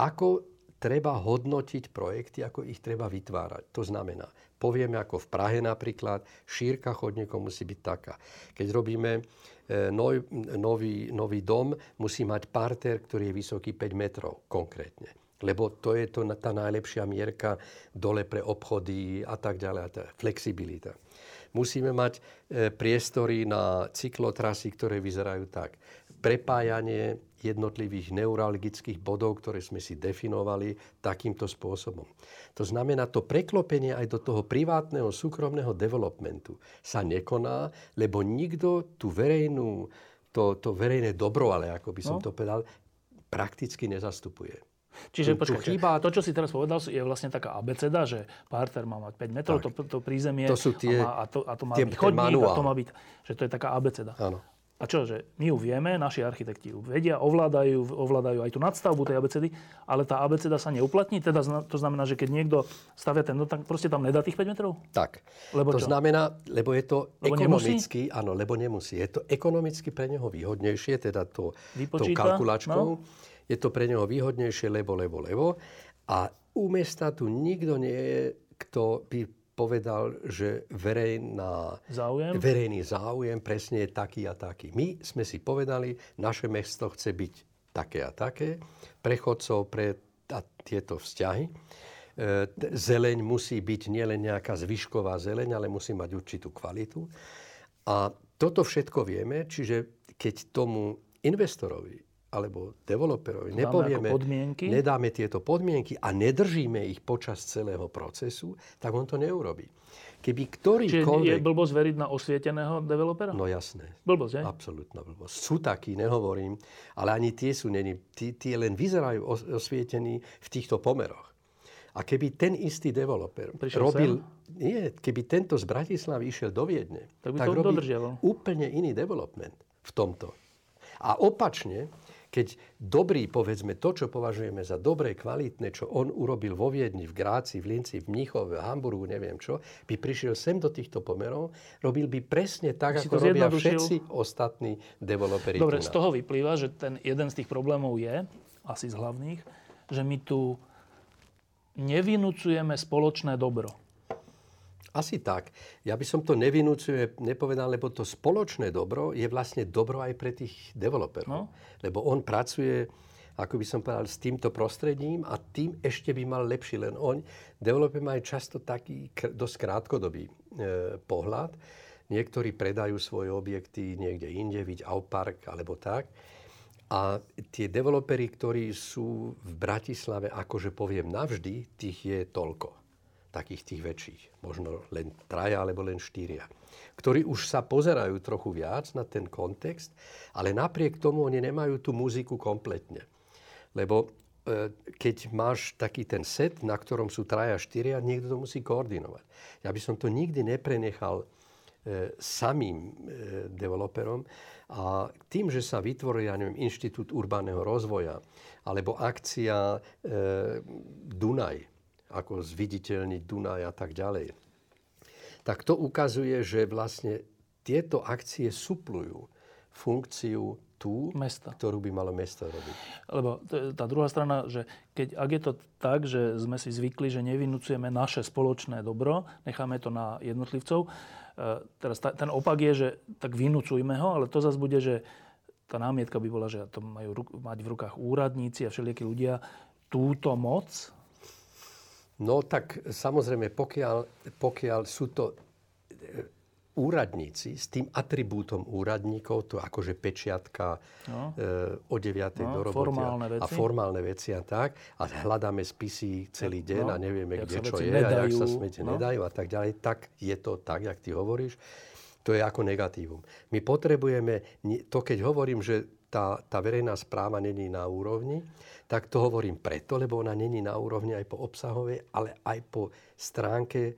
ako treba hodnotiť projekty, ako ich treba vytvárať. To znamená, povieme ako v Prahe napríklad, šírka chodníkov musí byť taká. Keď robíme e, nov, nový, nový dom, musí mať parter, ktorý je vysoký 5 metrov konkrétne. Lebo to je to, tá najlepšia mierka dole pre obchody a tak ďalej. A tá flexibilita. Musíme mať e, priestory na cyklotrasy, ktoré vyzerajú tak. Prepájanie jednotlivých neuralgických bodov, ktoré sme si definovali takýmto spôsobom. To znamená, to preklopenie aj do toho privátneho, súkromného developmentu sa nekoná, lebo nikto tú verejnú, to, to verejné dobro, ale ako by som no. to povedal, prakticky nezastupuje. Čiže tu, počkaj, chýba... to, čo si teraz povedal, je vlastne taká abeceda, že parter má mať 5 metrov, to, to prízemie to sú tie, a, má, a, to, a to má tie, byť chodník, a to má byť, že to je taká abeceda. Áno. A čo, že my ju vieme, naši architekti ju vedia, ovládajú, ovládajú aj tú nadstavbu tej abecedy, ale tá abeceda sa neuplatní? Teda to znamená, že keď niekto stavia ten, no tak proste tam nedá tých 5 metrov? Tak. Lebo to čo? znamená, lebo je to lebo ekonomicky, nemusí? áno, lebo nemusí. Je to ekonomicky pre neho výhodnejšie, teda to, tou kalkulačkou. No? Je to pre neho výhodnejšie, lebo, lebo, lebo. A u mesta tu nikto nie je, kto by povedal, že verejná, záujem? verejný záujem presne je taký a taký. My sme si povedali, naše mesto chce byť také a také, prechodcov pre a tieto vzťahy. E, zeleň musí byť nielen nejaká zvyšková zeleň, ale musí mať určitú kvalitu. A toto všetko vieme, čiže keď tomu investorovi alebo developerovi nepovieme, nedáme tieto podmienky a nedržíme ich počas celého procesu, tak on to neurobí. Keby ktorýkoľvek... Čiže je blbosť veriť na osvieteného developera? No jasné. Blbosť, je? Absolutná blbosť. Sú takí, nehovorím, ale ani tie sú, není, tí, tí len vyzerajú osvietení v týchto pomeroch. A keby ten istý developer Prišiel robil... Sem? Nie, keby tento z Bratislavy išiel do Viedne, tak, by tak robí dodržiaval. úplne iný development v tomto. A opačne, keď dobrý, povedzme, to, čo považujeme za dobré, kvalitné, čo on urobil vo Viedni, v Gráci, v Linci, v Mníchove, v Hamburgu, neviem čo, by prišiel sem do týchto pomerov, robil by presne tak, ako robia všetci ostatní developeri. Dobre, z toho vyplýva, že ten jeden z tých problémov je, asi z hlavných, že my tu nevinúcujeme spoločné dobro. Asi tak. Ja by som to nevinúcuje, nepovedal, lebo to spoločné dobro je vlastne dobro aj pre tých developerov. No. Lebo on pracuje, ako by som povedal, s týmto prostredím a tým ešte by mal lepší len on. Developer majú často taký dosť krátkodobý e, pohľad. Niektorí predajú svoje objekty niekde inde, viď Aupark alebo tak. A tie developery, ktorí sú v Bratislave, akože poviem navždy, tých je toľko takých tých väčších, možno len traja alebo len štyria, ktorí už sa pozerajú trochu viac na ten kontext, ale napriek tomu oni nemajú tú muziku kompletne. Lebo e, keď máš taký ten set, na ktorom sú traja, štyria, niekto to musí koordinovať. Ja by som to nikdy neprenechal e, samým e, developerom a tým, že sa vytvoril, ja neviem, Inštitút urbánneho rozvoja alebo akcia Dunaj, ako zviditeľniť Dunaj a tak ďalej. Tak to ukazuje, že vlastne tieto akcie suplujú funkciu tú, mesta. ktorú by malo mesto robiť. Lebo tá druhá strana, že keď, ak je to tak, že sme si zvykli, že nevinúcujeme naše spoločné dobro, necháme to na jednotlivcov, e, teraz ta, ten opak je, že tak vynúcujme ho, ale to zase bude, že tá námietka by bola, že to majú mať v rukách úradníci a všelijakí ľudia túto moc, No tak samozrejme, pokiaľ, pokiaľ sú to e, úradníci s tým atribútom úradníkov, to akože pečiatka no. e, o 9. No, do roboty formálne veci. a formálne veci a tak. A hľadáme spisy celý deň no, a nevieme, kde čo je nedajú, a jak sa smete no. nedajú a tak ďalej. Tak je to tak, jak ty hovoríš. To je ako negatívum. My potrebujeme, to keď hovorím, že tá, tá verejná správa není na úrovni, tak to hovorím preto, lebo ona není na úrovni aj po obsahovej, ale aj po stránke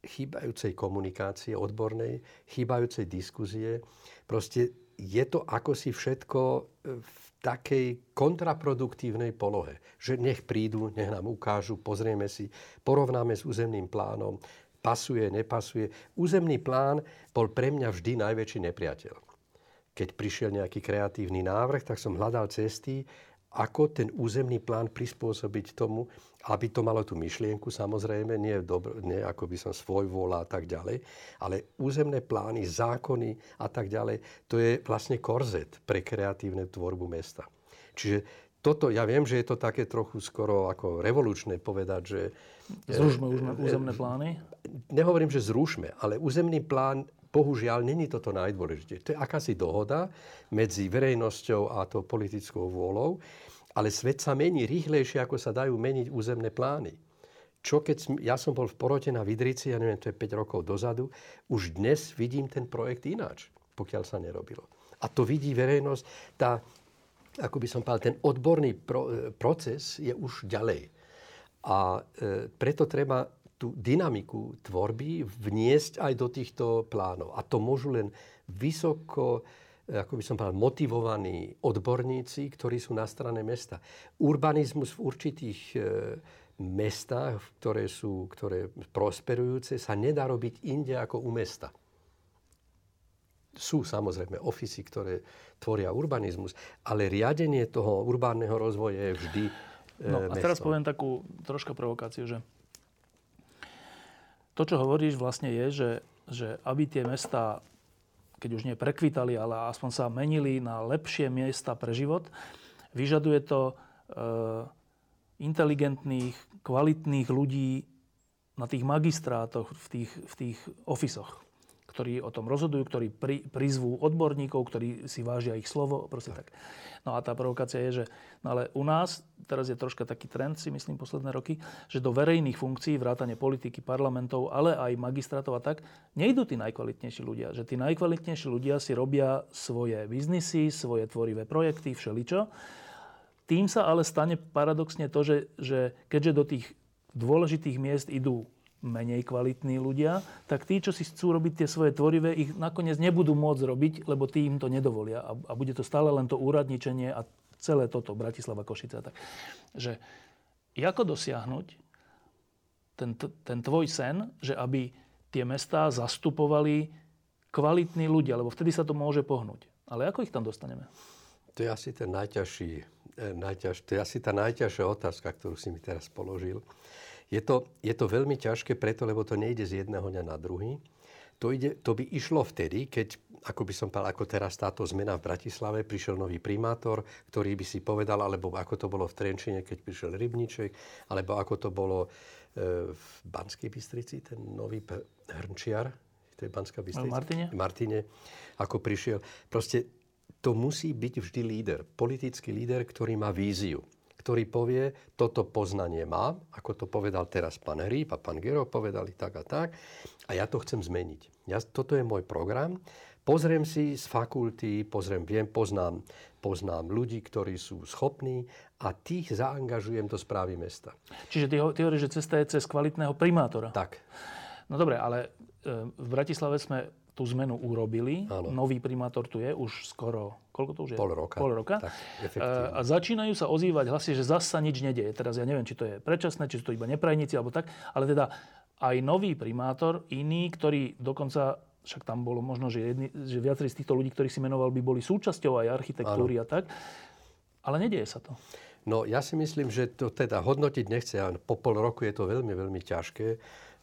chýbajúcej komunikácie odbornej, chýbajúcej diskuzie. Proste je to ako si všetko e, v takej kontraproduktívnej polohe. Že nech prídu, nech nám ukážu, pozrieme si, porovnáme s územným plánom, pasuje, nepasuje. Územný plán bol pre mňa vždy najväčší nepriateľ. Keď prišiel nejaký kreatívny návrh, tak som hľadal cesty, ako ten územný plán prispôsobiť tomu, aby to malo tú myšlienku, samozrejme, nie, dobro, nie ako by som svoj vola a tak ďalej, ale územné plány, zákony a tak ďalej, to je vlastne korzet pre kreatívne tvorbu mesta. Čiže toto, ja viem, že je to také trochu skoro ako revolučné povedať, že... Zrušme územné plány? Nehovorím, že zrušme, ale územný plán bohužiaľ není toto najdôležitejšie. To je akási dohoda medzi verejnosťou a tou politickou vôľou, ale svet sa mení rýchlejšie, ako sa dajú meniť územné plány. Čo keď ja som bol v porote na Vidrici, ja neviem, to je 5 rokov dozadu, už dnes vidím ten projekt ináč, pokiaľ sa nerobilo. A to vidí verejnosť, tá, ako by som povedal, ten odborný pro, proces je už ďalej. A e, preto treba tú dynamiku tvorby vniesť aj do týchto plánov. A to môžu len vysoko, ako by som povedal, motivovaní odborníci, ktorí sú na strane mesta. Urbanizmus v určitých e, mestách, ktoré sú ktoré prosperujúce, sa nedá robiť inde ako u mesta. Sú samozrejme ofisy, ktoré tvoria urbanizmus, ale riadenie toho urbánneho rozvoja je vždy e, No a teraz poviem takú troška provokáciu, že to, čo hovoríš vlastne je, že, že aby tie mesta, keď už nie prekvitali, ale aspoň sa menili na lepšie miesta pre život, vyžaduje to e, inteligentných, kvalitných ľudí na tých magistrátoch, v tých, v tých ofisoch ktorí o tom rozhodujú, ktorí pri, prizvú odborníkov, ktorí si vážia ich slovo, proste tak. No a tá provokácia je, že no ale u nás, teraz je troška taký trend, si myslím, posledné roky, že do verejných funkcií, vrátane politiky, parlamentov, ale aj magistrátov a tak, nejdú tí najkvalitnejší ľudia. Že tí najkvalitnejší ľudia si robia svoje biznisy, svoje tvorivé projekty, všeličo. Tým sa ale stane paradoxne to, že, že keďže do tých dôležitých miest idú menej kvalitní ľudia, tak tí, čo si chcú robiť tie svoje tvorivé, ich nakoniec nebudú môcť robiť, lebo tí im to nedovolia. A, a bude to stále len to úradničenie a celé toto, Bratislava, Košice. Tak. Že ako dosiahnuť ten, ten tvoj sen, že aby tie mestá zastupovali kvalitní ľudia, lebo vtedy sa to môže pohnúť. Ale ako ich tam dostaneme? To je asi ten najťažší, eh, najťaž, to je asi tá najťažšia otázka, ktorú si mi teraz položil. Je to, je to veľmi ťažké preto, lebo to nejde z jedného dňa na druhý. To, ide, to by išlo vtedy, keď, ako by som povedal, ako teraz táto zmena v Bratislave, prišiel nový primátor, ktorý by si povedal, alebo ako to bolo v Trenčine, keď prišiel Rybníček, alebo ako to bolo e, v Banskej Bystrici, ten nový Hrnčiar, to je Banská Bystrica. Martine? Martine, ako prišiel. Proste to musí byť vždy líder, politický líder, ktorý má víziu ktorý povie, toto poznanie mám, ako to povedal teraz pán Hríb a pán Gero, povedali tak a tak, a ja to chcem zmeniť. Ja, toto je môj program. Pozriem si z fakulty, pozriem, viem, poznám, poznám ľudí, ktorí sú schopní a tých zaangažujem do správy mesta. Čiže ty, ty hovoríš, že cesta je cez kvalitného primátora. Tak. No dobre, ale e, v Bratislave sme tú zmenu urobili. Áno. Nový primátor tu je už skoro, koľko to už je? Pol roka. Pol roka. Tak, a začínajú sa ozývať hlasy, že zasa nič nedieje. Teraz ja neviem, či to je predčasné, či sú to iba neprajníci alebo tak, ale teda aj nový primátor, iný, ktorý dokonca však tam bolo možno, že, jedni, že viacerí z týchto ľudí, ktorých si menoval, by boli súčasťou aj architektúry Áno. a tak. Ale nedieje sa to. No ja si myslím, že to teda hodnotiť nechce. Po pol roku je to veľmi, veľmi ťažké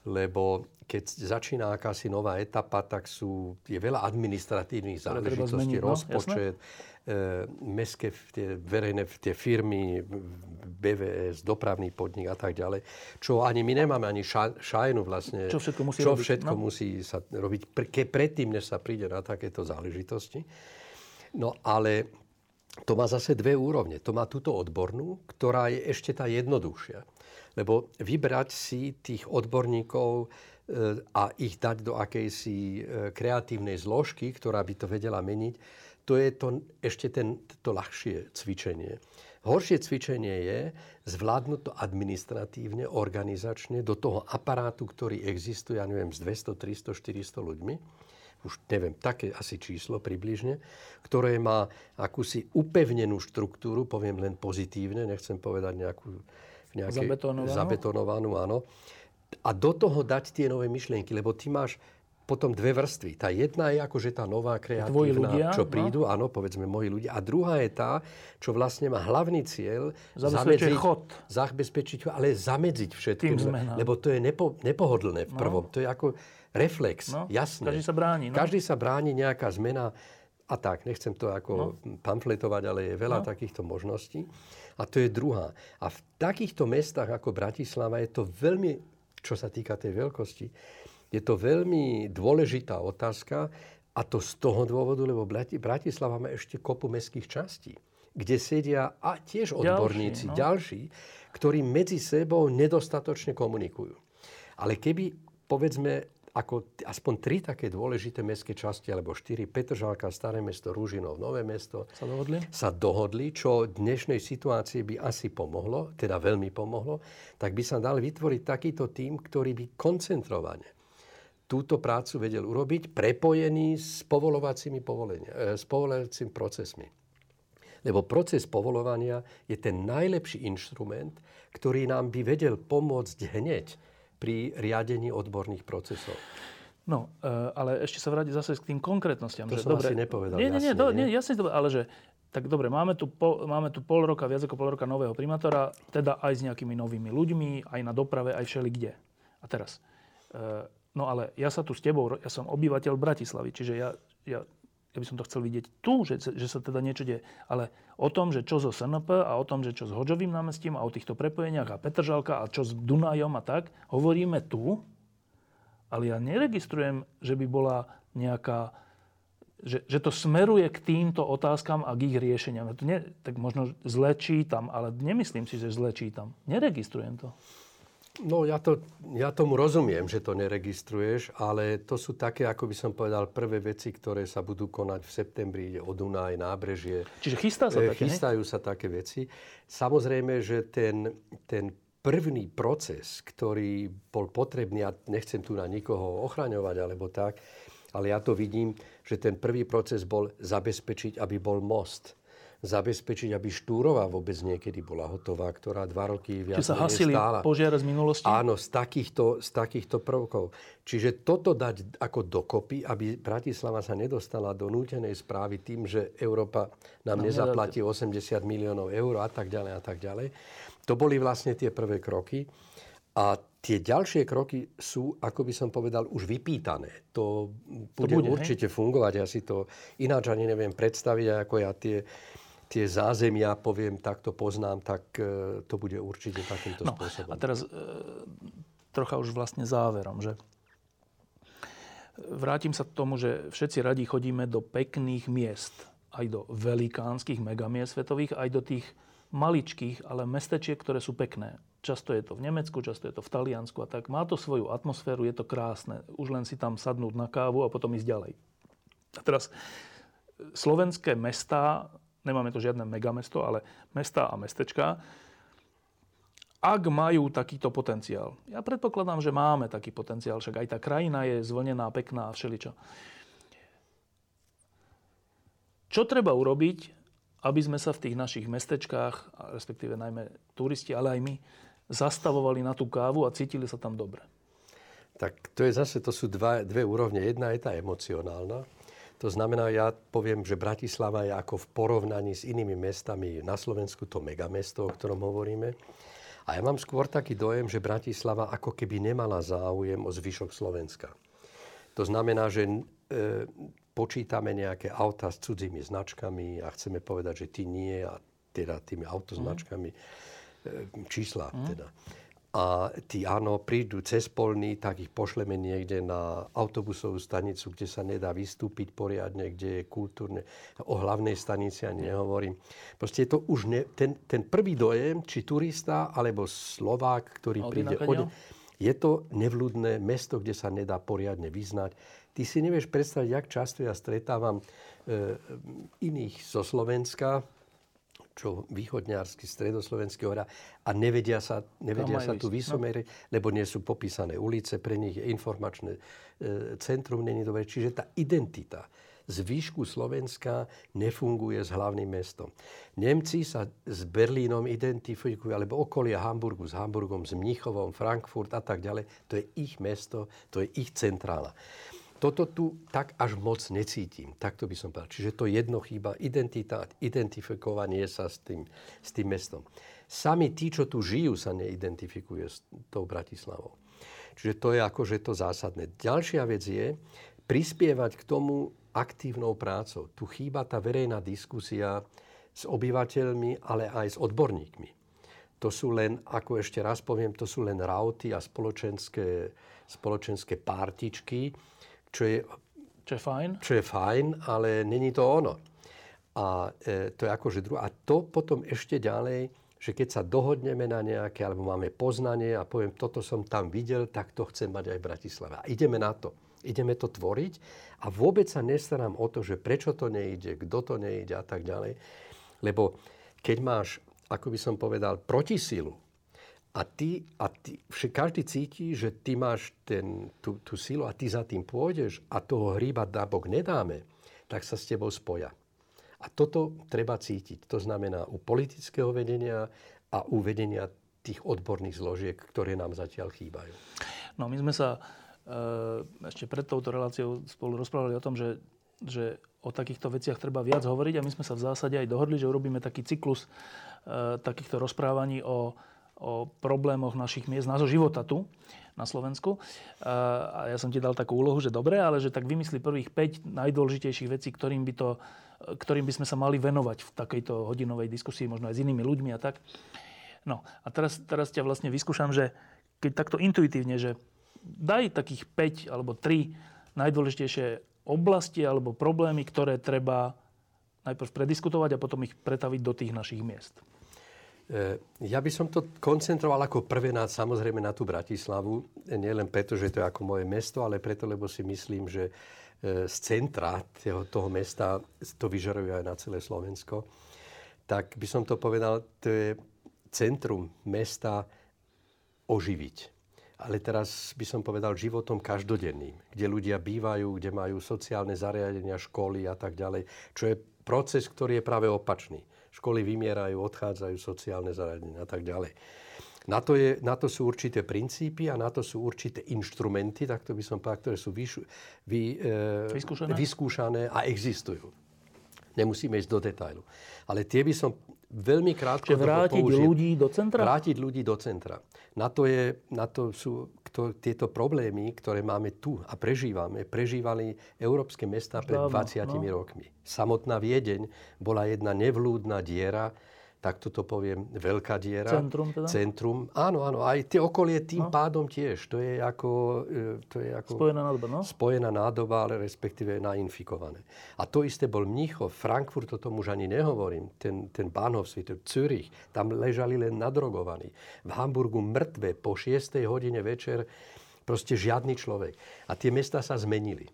lebo keď začína akási nová etapa, tak sú, je veľa administratívnych záležitostí, zmeniť, no, rozpočet, e, mestské tie verejné tie firmy, BVS, dopravný podnik a tak ďalej, čo ani my nemáme ani ša, šajnu vlastne, čo všetko musí, čo robiť, všetko no? musí sa robiť pre, predtým, než sa príde na takéto záležitosti. No ale to má zase dve úrovne. To má túto odbornú, ktorá je ešte tá jednoduchšia. Lebo vybrať si tých odborníkov e, a ich dať do akejsi e, kreatívnej zložky, ktorá by to vedela meniť, to je to, ešte ten, to ľahšie cvičenie. Horšie cvičenie je zvládnuť to administratívne, organizačne do toho aparátu, ktorý existuje, ja neviem, s 200, 300, 400 ľuďmi už neviem, také asi číslo približne, ktoré má akúsi upevnenú štruktúru, poviem len pozitívne, nechcem povedať nejakú nejaké zabetonovanú. zabetonovanú, áno. A do toho dať tie nové myšlienky, lebo ty máš potom dve vrstvy. Tá jedna je akože tá nová kreatívna, ľudia, čo no. prídu, áno, povedzme moji ľudia. A druhá je tá, čo vlastne má hlavný cieľ Zabezpečiť chod. zabezpečiť, ale zamedziť všetkým. Lebo to je nepo, nepohodlné v prvom. To je ako reflex, No, jasné. každý sa bráni, no. Každý sa bráni nejaká zmena a tak. Nechcem to ako pamfletovať, ale je veľa No. takýchto možností. A to je druhá. A v takýchto mestách ako Bratislava je to veľmi, čo sa týka tej veľkosti, je to veľmi dôležitá otázka a to z toho dôvodu, lebo Brati- Bratislava má ešte kopu mestských častí, kde sedia a tiež odborníci, no. ďalší, ktorí medzi sebou nedostatočne komunikujú. Ale keby, povedzme, ako t- aspoň tri také dôležité mestské časti, alebo štyri, Petržalka, Staré mesto, Rúžinov, Nové mesto, Sa dohodli? sa dohodli, čo dnešnej situácii by asi pomohlo, teda veľmi pomohlo, tak by sa dal vytvoriť takýto tím, ktorý by koncentrovane túto prácu vedel urobiť, prepojený s povolovacími povolenia, e, s povolovacími procesmi. Lebo proces povolovania je ten najlepší inštrument, ktorý nám by vedel pomôcť hneď pri riadení odborných procesov. No, e, ale ešte sa vrátiť zase k tým konkrétnostiam. To že, som asi nepovedal Nie, nie, nie, jasne, do, nie? jasne, ale že tak dobre, máme tu, pol, máme tu pol roka, viac ako pol roka nového primátora, teda aj s nejakými novými ľuďmi, aj na doprave, aj všeli kde. A teraz, e, no ale ja sa tu s tebou, ja som obyvateľ Bratislavy, čiže ja, ja, ja by som to chcel vidieť tu, že, že sa teda niečo deje. Ale o tom, že čo so SNP a o tom, že čo s Hoďovým námestím a o týchto prepojeniach a Petržalka a čo s Dunajom a tak, hovoríme tu, ale ja neregistrujem, že by bola nejaká, že, že to smeruje k týmto otázkam a k ich riešeniam. To nie, tak možno zle čítam, ale nemyslím si, že zle čítam. Neregistrujem to. No ja, to, ja tomu rozumiem, že to neregistruješ, ale to sú také, ako by som povedal, prvé veci, ktoré sa budú konať v septembri. Ide o Dunaj, nábrežie. Čiže chystá sa E, také, ne? Chystajú sa také veci. Samozrejme, že ten, ten prvný proces, ktorý bol potrebný, a nechcem tu na nikoho ochraňovať alebo tak, ale ja to vidím, že ten prvý proces bol zabezpečiť, aby bol most. Zabezpečiť, aby Štúrova vôbec niekedy bola hotová, ktorá dva roky viac Čiže sa hasili stála. požiare z minulosti? Áno, z takýchto, z takýchto prvkov. Čiže toto dať ako dokopy, aby Bratislava sa nedostala do nútenej správy tým, že Európa nám Nám nezaplatí 80 miliónov eur a tak ďalej a tak ďalej. To boli vlastne tie prvé kroky. A tie ďalšie kroky sú, ako by som povedal, už vypýtané. To bude, bude, hej? určite fungovať. Ja si to ináč ani neviem predstaviť, ako ja tie, tie zázemia, poviem, takto poznám, tak e, to bude určite takýmto No, spôsobom. a teraz e, trocha už vlastne záverom, že vrátim sa k tomu, že všetci radi chodíme do pekných miest, aj do velikánskych megamiest svetových, aj do tých maličkých, ale mestečiek, ktoré sú pekné. Často je to v Nemecku, často je to v Taliansku a tak. Má to svoju atmosféru, je to krásne. Už len si tam sadnúť na kávu a potom ísť ďalej. A teraz slovenské mestá, nemáme to žiadne megamesto, ale mestá a mestečka, ak majú takýto potenciál. Ja predpokladám, že máme taký potenciál, však aj tá krajina je zvlnená, pekná a všeličo. Čo treba urobiť, aby sme sa v tých našich mestečkách, respektíve najmä turisti, ale aj my, zastavovali na tú kávu a cítili sa tam dobre? Tak to je zase, to sú dva, dve úrovne. Jedna je tá emocionálna. To znamená, ja poviem, že Bratislava je ako v porovnaní s inými mestami na Slovensku to megamesto, o ktorom hovoríme. A ja mám skôr taký dojem, že Bratislava ako keby nemala záujem o zvyšok Slovenska. To znamená, že e, počítame nejaké auta s cudzími značkami a chceme povedať, že ty nie, a teda tými autoznačkami, e, čísla teda. A tí áno, prídu cez polný, tak ich pošleme niekde na autobusovú stanicu, kde sa nedá vystúpiť poriadne, kde je kultúrne. O hlavnej stanici ani nehovorím. Proste je to už ne, ten, ten prvý dojem, či turista, alebo Slovák, ktorý Od príde... Od, je to nevľúdne mesto, kde sa nedá poriadne vyznať. Ty si nevieš predstaviť, jak často ja stretávam e, iných zo Slovenska, čo východňarsky, stredoslovenský hovoria, a nevedia sa, nevedia sa tu no. vysomeriť, lebo nie sú popísané ulice, pre nich je informačné e, centrum, není dobre. Čiže tá identita z výšku Slovenska nefunguje s hlavným mestom. Nemci sa s Berlínom identifikujú, alebo okolia Hamburgu s Hamburgom, s Mnichovom, Frankfurt a tak ďalej. To je ich mesto, to je ich centrála. Toto tu tak až moc necítim. Takto by som povedal. Čiže to jedno chýba, identita, identifikovanie sa s tým, s tým mestom. Sami tí, čo tu žijú, sa neidentifikujú s tou Bratislavou. Čiže to je akože to zásadné. Ďalšia vec je prispievať k tomu aktívnou prácou. Tu chýba tá verejná diskusia s obyvateľmi, ale aj s odborníkmi. To sú len, ako ešte raz poviem, to sú len rauty a spoločenské, spoločenské partičky, čo je, čo je fajn. Čo je fajn, ale není to ono. A e, to je akože druhé. A to potom ešte ďalej, že keď sa dohodneme na nejaké, alebo máme poznanie a poviem, toto som tam videl, tak to chcem mať aj v Bratislave. A ideme na to. Ideme to tvoriť a vôbec sa nestarám o to, že prečo to nejde, kto to nejde a tak ďalej. Lebo keď máš, ako by som povedal, protisilu, a ty, a ty, každý cíti, že ty máš ten, tú, tú silu a ty za tým pôjdeš a toho hríba bok nedáme, tak sa s tebou spoja. A toto treba cítiť. To znamená u politického vedenia a u vedenia tých odborných zložiek, ktoré nám zatiaľ chýbajú. No my sme sa e, ešte pred touto reláciou spolu rozprávali o tom, že, že o takýchto veciach treba viac hovoriť a my sme sa v zásade aj dohodli, že urobíme taký cyklus e, takýchto rozprávaní o o problémoch našich miest, nášho života tu na Slovensku. A ja som ti dal takú úlohu, že dobre, ale že tak vymyslí prvých 5 najdôležitejších vecí, ktorým by, to, ktorým by sme sa mali venovať v takejto hodinovej diskusii, možno aj s inými ľuďmi a tak. No a teraz, teraz ťa vlastne vyskúšam, že keď takto intuitívne, že daj takých 5 alebo 3 najdôležitejšie oblasti alebo problémy, ktoré treba najprv prediskutovať a potom ich pretaviť do tých našich miest. E, ja by som to koncentroval ako prvé na, samozrejme na tú Bratislavu. Nie len preto, že to je ako moje mesto, ale preto, lebo si myslím, že e, z centra toho, toho mesta to vyžaruje aj na celé Slovensko. Tak by som to povedal, to je centrum mesta oživiť. Ale teraz by som povedal životom každodenným, kde ľudia bývajú, kde majú sociálne zariadenia, školy a tak ďalej. Čo je proces, ktorý je práve opačný školy vymierajú, odchádzajú sociálne zariadenia a tak ďalej. Na to, je, na to sú určité princípy a na to sú určité inštrumenty, tak to by som povedal, ktoré sú vyšu, vy, e, vyskúšané? vyskúšané a existujú. Nemusíme ísť do detailu. Ale tie by som veľmi krátko Čiže vrátiť použil. ľudí do centra? Vrátiť ľudí do centra. Na to, je, na to sú to, tieto problémy, ktoré máme tu a prežívame, prežívali európske mesta pred 20 no. rokmi. Samotná Viedeň bola jedna nevlúdna diera, tak toto poviem, veľká diera. Centrum teda? Centrum, áno, áno. Aj tie okolie tým no. pádom tiež. To je ako... E, to je ako spojená nádoba, no? Spojená nádoba, ale respektíve nainfikované. A to isté bol Mníchov, Frankfurt, o tom už ani nehovorím. Ten, ten Bahnhofsvit, Zürich, tam ležali len nadrogovaní. V Hamburgu mŕtve po 6. hodine večer proste žiadny človek. A tie mesta sa zmenili.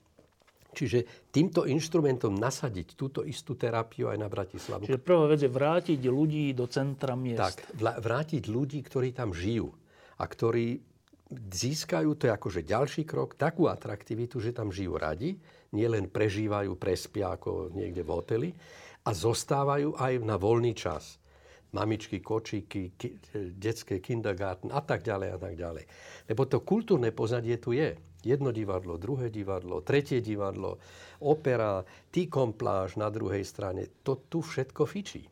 Čiže týmto inštrumentom nasadiť túto istú terapiu aj na Bratislavu. Čiže prvá vec je vrátiť ľudí do centra miest. Tak, vrátiť ľudí, ktorí tam žijú a ktorí získajú, to je akože ďalší krok, takú atraktivitu, že tam žijú radi, nielen prežívajú, prespia ako niekde v hoteli a zostávajú aj na voľný čas. Mamičky, kočíky, ki, detské kindergarten a tak ďalej a tak ďalej. Lebo to kultúrne pozadie tu je jedno divadlo, druhé divadlo, tretie divadlo, opera, T-kompláž na druhej strane. To tu všetko fičí.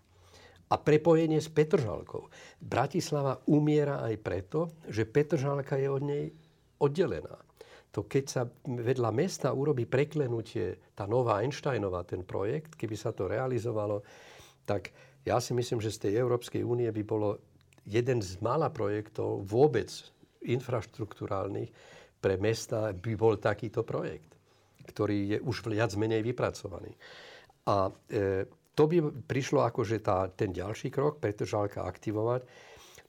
A prepojenie s Petržalkou. Bratislava umiera aj preto, že Petržalka je od nej oddelená. To keď sa vedľa mesta urobí preklenutie, tá nová Einsteinová, ten projekt, keby sa to realizovalo, tak ja si myslím, že z tej Európskej únie by bolo jeden z mála projektov vôbec infraštruktúrálnych, pre mesta by bol takýto projekt, ktorý je už viac menej vypracovaný. A e, to by prišlo akože tá, ten ďalší krok, Petržalka aktivovať.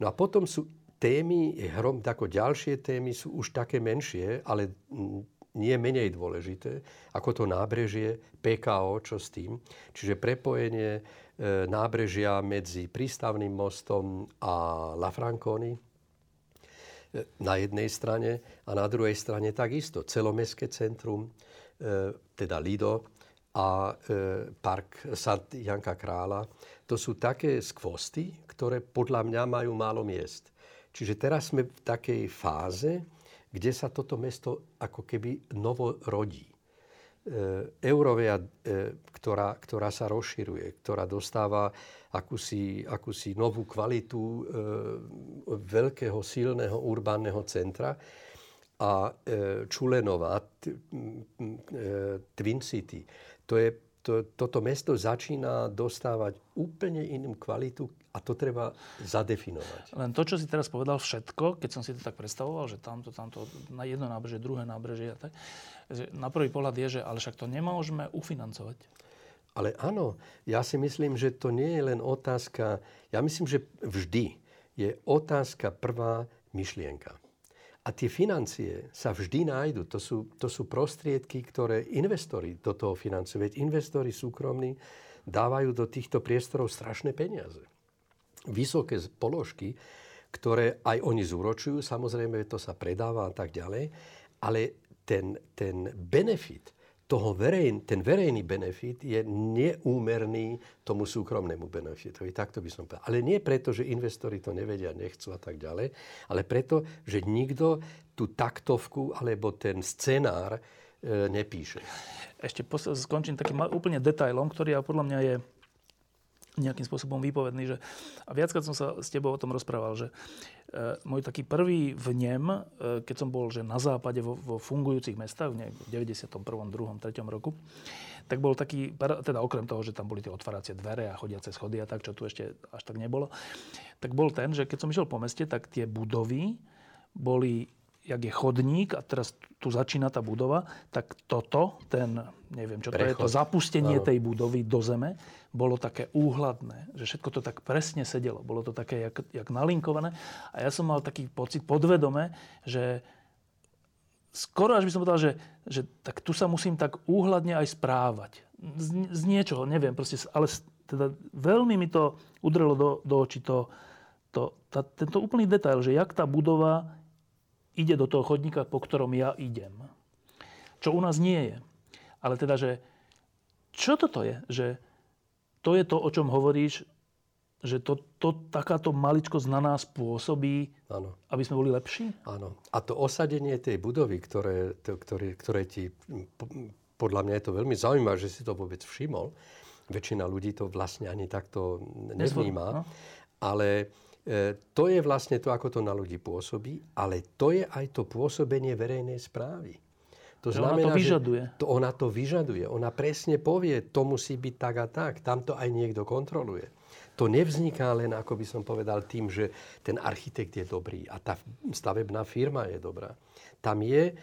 No a potom sú témy, hrom, ako ďalšie témy sú už také menšie, ale nie menej dôležité, ako to nábrežie PKO, čo s tým. Čiže prepojenie e, nábrežia medzi prístavným mostom a La Franconi, na jednej strane a na druhej strane takisto celomestské centrum, e, teda Lido a e, park Sant Janka Krála. To sú také skvosty, ktoré podľa mňa majú málo miest. Čiže teraz sme v takej fáze, kde sa toto mesto ako keby novo rodí. Eurovia, ktorá, ktorá sa rozširuje, ktorá dostáva akúsi, akúsi novú kvalitu veľkého, silného urbánneho centra a Čulenová, Twin City. To je to, toto mesto začína dostávať úplne inú kvalitu a to treba zadefinovať. Len to, čo si teraz povedal všetko, keď som si to tak predstavoval, že tamto, tamto, na jedno nábrežie, druhé nábrežie a tak, na prvý pohľad je, že ale však to nemôžeme ufinancovať. Ale áno, ja si myslím, že to nie je len otázka, ja myslím, že vždy je otázka prvá myšlienka. A tie financie sa vždy nájdu. To sú, to sú prostriedky, ktoré investori do toho financujú. Veď investori súkromní dávajú do týchto priestorov strašné peniaze. Vysoké položky, ktoré aj oni zúročujú, samozrejme to sa predáva a tak ďalej, ale ten, ten benefit, toho verejn, ten verejný benefit je neúmerný tomu súkromnému benefitovi. Takto by som povedal. Ale nie preto, že investori to nevedia, nechcú a tak ďalej, ale preto, že nikto tú taktovku alebo ten scenár e, nepíše. Ešte skončím takým úplne detailom, ktorý podľa mňa je nejakým spôsobom výpovedný. Že, a viackrát som sa s tebou o tom rozprával, že môj taký prvý vnem, e, keď som bol že na západe vo, vo fungujúcich mestách, v 91., 2., 3. roku, tak bol taký, teda okrem toho, že tam boli tie otváracie dvere a chodiace schody a tak, čo tu ešte až tak nebolo, tak bol ten, že keď som išiel po meste, tak tie budovy boli jak je chodník a teraz tu začína tá budova, tak toto, ten, neviem čo to Prechod. je, to zapustenie Áno. tej budovy do zeme, bolo také úhladné, že všetko to tak presne sedelo. Bolo to také jak, jak nalinkované. A ja som mal taký pocit podvedome, že skoro až by som povedal, že, že tak tu sa musím tak úhladne aj správať. Z, z niečoho, neviem, proste, ale teda veľmi mi to udrelo do, do očí to, to, tá, tento úplný detail, že jak tá budova ide do toho chodníka, po ktorom ja idem. Čo u nás nie je. Ale teda, že čo toto je? Že to je to, o čom hovoríš, že to, to, takáto maličkosť na nás pôsobí, ano. aby sme boli lepší? Áno. A to osadenie tej budovy, ktoré, to, ktoré, ktoré ti... Podľa mňa je to veľmi zaujímavé, že si to vôbec všimol. Väčšina ľudí to vlastne ani takto nevníma. No. Ale to je vlastne to, ako to na ľudí pôsobí, ale to je aj to pôsobenie verejnej správy. To znamená, ona to vyžaduje. Že to, ona to vyžaduje. Ona presne povie, to musí byť tak a tak. Tam to aj niekto kontroluje. To nevzniká len, ako by som povedal, tým, že ten architekt je dobrý a tá stavebná firma je dobrá. Tam je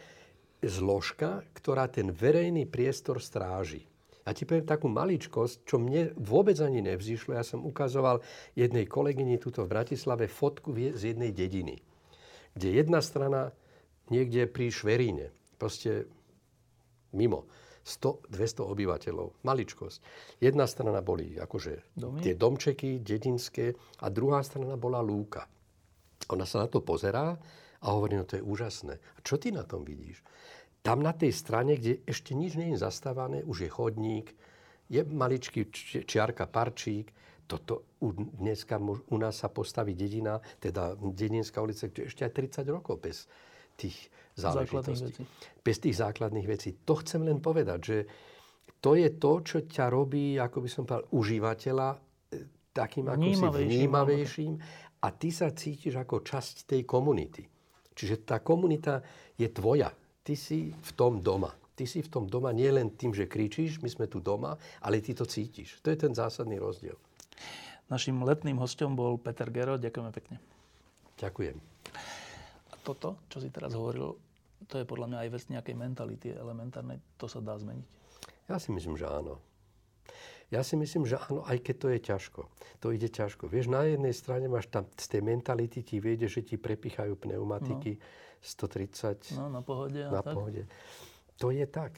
zložka, ktorá ten verejný priestor stráži. A ti poviem takú maličkosť, čo mne vôbec ani nevzýšlo. Ja som ukazoval jednej kolegyni tuto v Bratislave fotku z jednej dediny, kde jedna strana niekde pri Šveríne, proste mimo. 100-200 obyvateľov. Maličkosť. Jedna strana boli akože Domy? tie domčeky dedinské a druhá strana bola lúka. Ona sa na to pozerá a hovorí, no to je úžasné. A čo ty na tom vidíš? Tam na tej strane, kde ešte nič nie je zastávané, už je chodník, je maličký čiarka parčík, toto dneska u nás sa postaví dedina, teda dedinská ulica, kde ešte aj 30 rokov bez tých záležitostí. Bez tých základných vecí. To chcem len povedať, že to je to, čo ťa robí, ako by som povedal, užívateľa e, takým ako si vnímavejším a ty sa cítiš ako časť tej komunity. Čiže tá komunita je tvoja. Ty si v tom doma. Ty si v tom doma nie len tým, že kričíš, my sme tu doma, ale ty to cítiš. To je ten zásadný rozdiel. Našim letným hostom bol Peter Gero. Ďakujeme pekne. Ďakujem toto, čo si teraz hovoril, to je podľa mňa aj vec nejakej mentality elementárnej, to sa dá zmeniť? Ja si myslím, že áno. Ja si myslím, že áno, aj keď to je ťažko. To ide ťažko. Vieš, na jednej strane máš tam z tej mentality, ti viede, že ti prepichajú pneumatiky no. 130 no, na pohode. Na tak. pohode. To je tak.